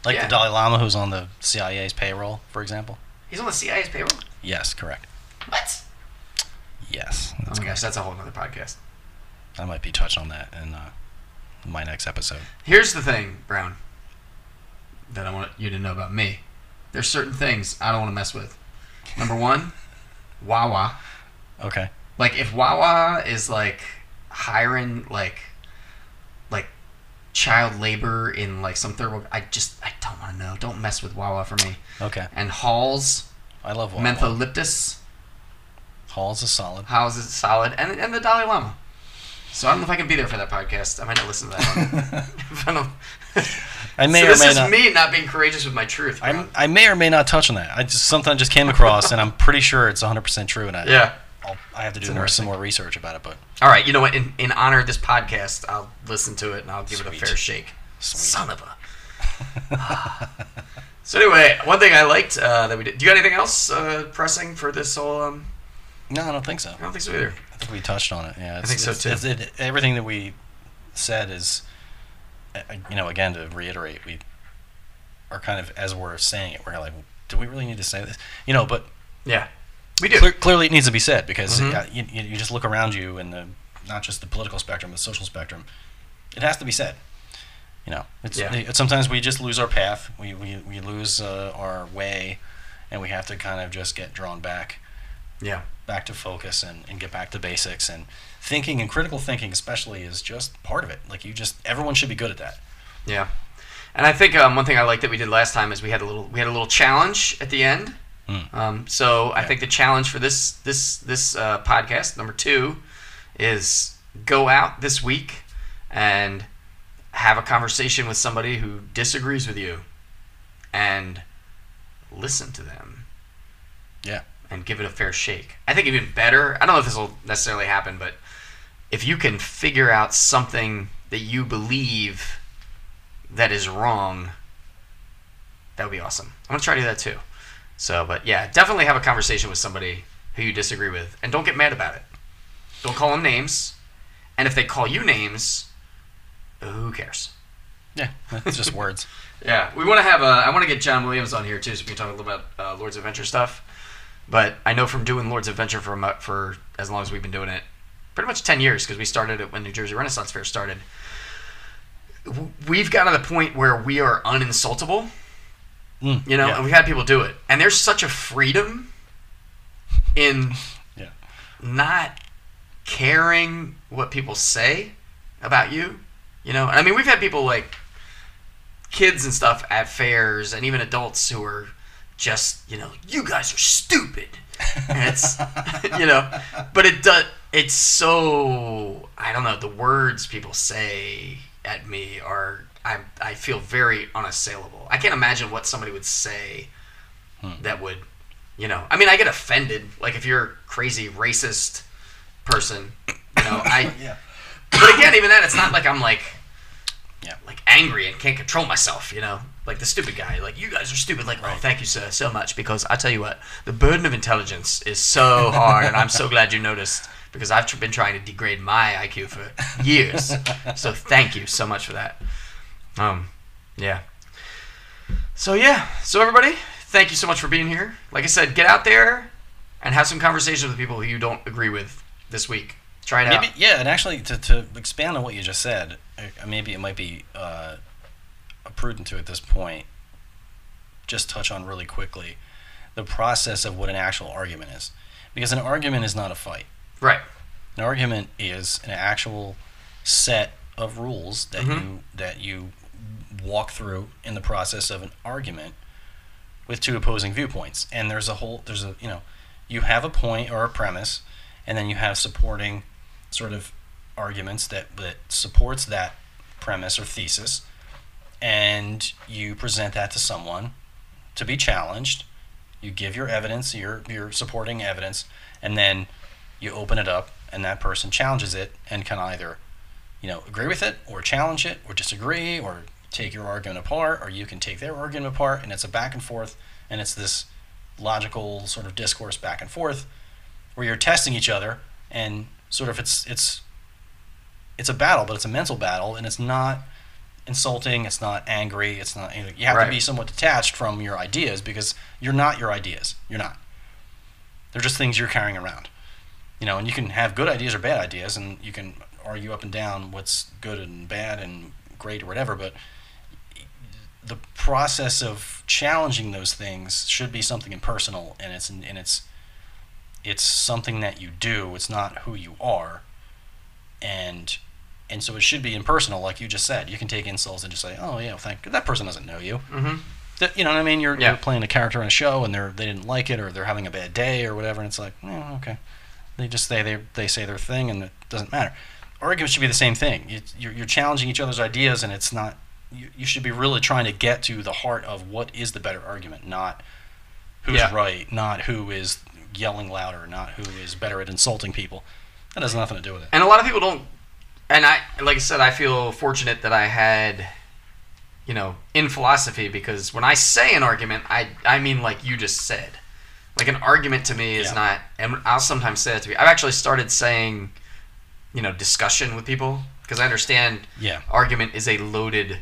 Speaker 2: Like
Speaker 1: yeah.
Speaker 2: the Dalai Lama, who's on the CIA's payroll, for example.
Speaker 1: he's on the CIA's payroll.
Speaker 2: Yes, correct.
Speaker 1: What?
Speaker 2: Yes,
Speaker 1: Oh
Speaker 2: that's
Speaker 1: my gosh, that's a whole other podcast.
Speaker 2: I might be touched on that in uh, my next episode.
Speaker 1: Here's the thing, Brown, that I want you to know about me. There's certain things I don't want to mess with. Number one, Wawa.
Speaker 2: Okay.
Speaker 1: Like if Wawa is like hiring like like child labor in like some third world, I just I don't want to know. Don't mess with Wawa for me.
Speaker 2: Okay.
Speaker 1: And Halls,
Speaker 2: I love Wawa.
Speaker 1: Mentholyptus,
Speaker 2: Hall's is solid.
Speaker 1: Halls is solid, and and the Dalai Lama. So I don't know if I can be there for that podcast. I might not listen to that one. I don't-
Speaker 2: I may
Speaker 1: so
Speaker 2: or
Speaker 1: this
Speaker 2: may
Speaker 1: is
Speaker 2: not.
Speaker 1: me not being courageous with my truth.
Speaker 2: I'm, I may or may not touch on that. I just something I just came across, and I'm pretty sure it's 100 percent true. And I,
Speaker 1: yeah.
Speaker 2: I'll, I have to do more, some more research about it. But
Speaker 1: All right. You know what? In, in honor of this podcast, I'll listen to it and I'll give it a fair shake.
Speaker 2: sweet.
Speaker 1: Son of a. So anyway, one thing I liked uh, that we did. Do you got anything else uh, pressing for this whole? Um,
Speaker 2: No, I don't think so.
Speaker 1: I don't think so either.
Speaker 2: I think we touched on it. Yeah, it's,
Speaker 1: think so, too.
Speaker 2: it's- it- everything that we said is, uh, you know, again to reiterate, we are kind of as we're saying it, we're like, do we really need to say this? You know, but
Speaker 1: Yeah, we do.
Speaker 2: clear, clearly it needs to be said because
Speaker 1: Mhm.
Speaker 2: uh, you, you you just look around you and the not just the political spectrum, the social spectrum. It has to be said. You know, it's
Speaker 1: Yeah.
Speaker 2: it, sometimes we just lose our path. We we, we lose uh, our way, and we have to kind of just get drawn back
Speaker 1: Yeah,
Speaker 2: back to focus and, and get back to basics. And thinking and critical thinking especially is just part of it. Like you just everyone should be good at that.
Speaker 1: Yeah. And I think um, one thing I like that we did last time is we had a little we had a little challenge at the end.
Speaker 2: Mm.
Speaker 1: Um, so I think the challenge for this this this uh, podcast number two is go out this week and have a conversation with somebody who disagrees with you and listen to them.
Speaker 2: Yeah
Speaker 1: and give it a fair shake. I think even better. I don't know if this will necessarily happen, but if you can figure out something that you believe that is wrong, that would be awesome. I'm gonna try to do that too. So, but yeah, definitely have a conversation with somebody who you disagree with, and don't get mad about it. Don't call them names, and if they call you names, who cares?
Speaker 2: yeah it's just words
Speaker 1: Yeah, we want to have a. I want to get John Williams on here too, so we can talk a little about uh, Lords of Adventure stuff. But I know from doing Lords of Adventure for for as long as we've been doing it, pretty much ten years because we started it when New Jersey Renaissance Fair started. We've gotten to the point where we are uninsultable,
Speaker 2: Mm,
Speaker 1: you know,
Speaker 2: yeah.
Speaker 1: and we've had people do it, and there's such a freedom in
Speaker 2: Yeah.
Speaker 1: not caring what people say about you. You know, I mean, we've had people like kids and stuff at fairs, and even adults who are just, you know, you guys are stupid. And it's, you know, but it does. It's so I don't know. The words people say at me are I I feel very unassailable. I can't imagine what somebody would say
Speaker 2: Hmm.
Speaker 1: that would, you know. I mean, I get offended. Like if you're a crazy racist person, you know, I.
Speaker 2: yeah
Speaker 1: But again, even that, it's not like I'm like,
Speaker 2: Yeah.
Speaker 1: like angry and can't control myself. You know, like the stupid guy. Like you guys are stupid. Like, oh, thank you, sir, so much. Because I tell you what, the burden of intelligence is so hard, and I'm so glad you noticed. Because I've been trying to degrade my IQ for years. so thank you so much for that. Um, yeah. So yeah. So everybody, thank you so much for being here. Like I said, get out there and have some conversations with people who you don't agree with this week. Try it out.
Speaker 2: Maybe, yeah, and actually, to, to expand on what you just said, uh, maybe it might be uh, prudent to at this point just touch on really quickly the process of what an actual argument is, because an argument is not a fight.
Speaker 1: Right.
Speaker 2: An argument is an actual set of rules that
Speaker 1: Mhm.
Speaker 2: you that you walk through in the process of an argument with two opposing viewpoints. And there's a whole there's a you know you have a point or a premise, and then you have supporting sort of arguments that that supports that premise or thesis, and you present that to someone to be challenged. You give your evidence, your your supporting evidence, and then you open it up, and that person challenges it and can either, you know, agree with it or challenge it or disagree or take your argument apart, or you can take their argument apart, and it's a back and forth, and it's this logical sort of discourse back and forth where you're testing each other and sort of it's it's it's a battle, but it's a mental battle, and it's not insulting. It's not angry. It's not. You, know, you have
Speaker 1: Right.
Speaker 2: to be somewhat detached from your ideas because you're not your ideas. You're not. They're just things you're carrying around. You know, and you can have good ideas or bad ideas, and you can argue up and down what's good and bad and great or whatever. But the process of challenging those things should be something impersonal, and it's and it's it's something that you do. It's not who you are, and and so it should be impersonal, like you just said. You can take insults and just say, "Oh yeah, thank that person doesn't know you."
Speaker 1: Mm-hmm.
Speaker 2: That, you know what I mean? You're,
Speaker 1: Yeah.
Speaker 2: you're playing a character on a show, and they're they didn't like it, or they're having a bad day, or whatever. And it's like, okay, they just say they they say their thing, and it doesn't matter. Arguments should be the same thing. You, you're, you're challenging each other's ideas, and it's not. You, you should be really trying to get to the heart of what is the better argument, not who's
Speaker 1: Yeah.
Speaker 2: right, not who is yelling louder, not who is better at insulting people. That has nothing to do with it.
Speaker 1: And a lot of people don't. And I, like I said, I feel fortunate that I had you know, in philosophy because when I say an argument, I I mean like you just said. Like an argument to me is
Speaker 2: Yeah.
Speaker 1: not, and I'll sometimes say it to me. I've actually started saying, you know, discussion with people because I understand
Speaker 2: Yeah,
Speaker 1: argument is a loaded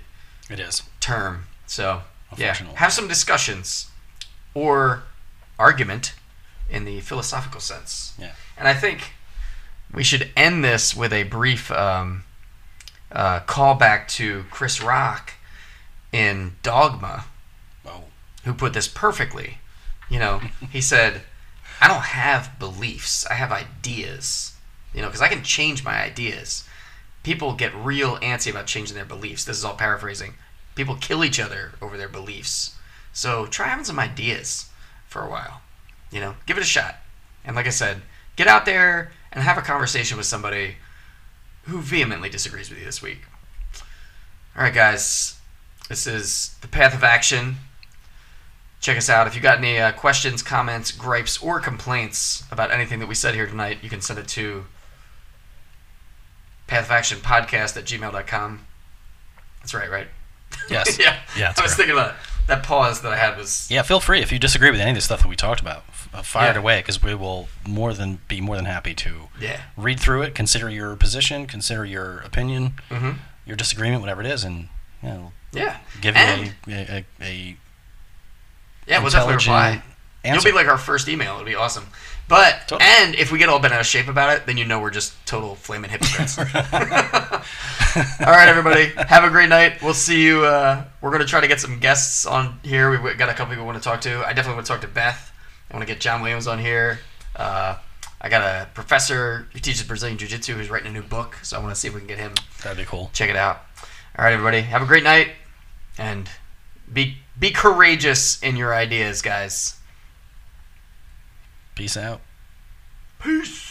Speaker 2: it is.
Speaker 1: term. So yeah, have some discussions or argument in the philosophical sense.
Speaker 2: Yeah.
Speaker 1: And I think we should end this with a brief um, uh, callback to Chris Rock in Dogma,
Speaker 2: Oh,
Speaker 1: who put this perfectly. You know, he said, "I don't have beliefs. I have ideas. You know, because I can change my ideas. People get real antsy about changing their beliefs. This is all paraphrasing. People kill each other over their beliefs. So try having some ideas for a while. You know, give it a shot. And like I said, get out there and have a conversation with somebody who vehemently disagrees with you this week. All right, guys. This is the Path of Action. Check us out. If you got any uh, questions, comments, gripes, or complaints about anything that we said here tonight, you can send it to Path of Action Podcast at gmail.com. That's right, right?
Speaker 2: yes.
Speaker 1: yeah.
Speaker 2: Yeah,
Speaker 1: I was thinking about it. That pause that I had was
Speaker 2: Yeah, feel free if you disagree with any of the stuff that we talked about. Uh, fire it
Speaker 1: Yeah.
Speaker 2: away because we will more than be more than happy to
Speaker 1: yeah.
Speaker 2: read through it, consider your position, consider your opinion,
Speaker 1: Mm-hmm.
Speaker 2: your disagreement, whatever it is, and you know,
Speaker 1: Yeah.
Speaker 2: give
Speaker 1: And-
Speaker 2: you a, a, a
Speaker 1: Yeah, we'll definitely reply.
Speaker 2: answer.
Speaker 1: You'll be like our first email. It'll be awesome. But
Speaker 2: Totally.
Speaker 1: and if we get all bent out of shape about it, then you know we're just total flaming hypocrites. all right, everybody, have a great night. We'll see you. Uh, we're gonna try to get some guests on here. We've got a couple people we want to talk to. I definitely want to talk to Beth. I want to get John Williams on here. Uh, I got a professor who teaches Brazilian Jiu Jitsu who's writing a new book, so I want to see if we can get him.
Speaker 2: That'd be cool.
Speaker 1: Check it out. All right, everybody, have a great night, and be be courageous in your ideas, guys.
Speaker 2: Peace out.
Speaker 1: Peace.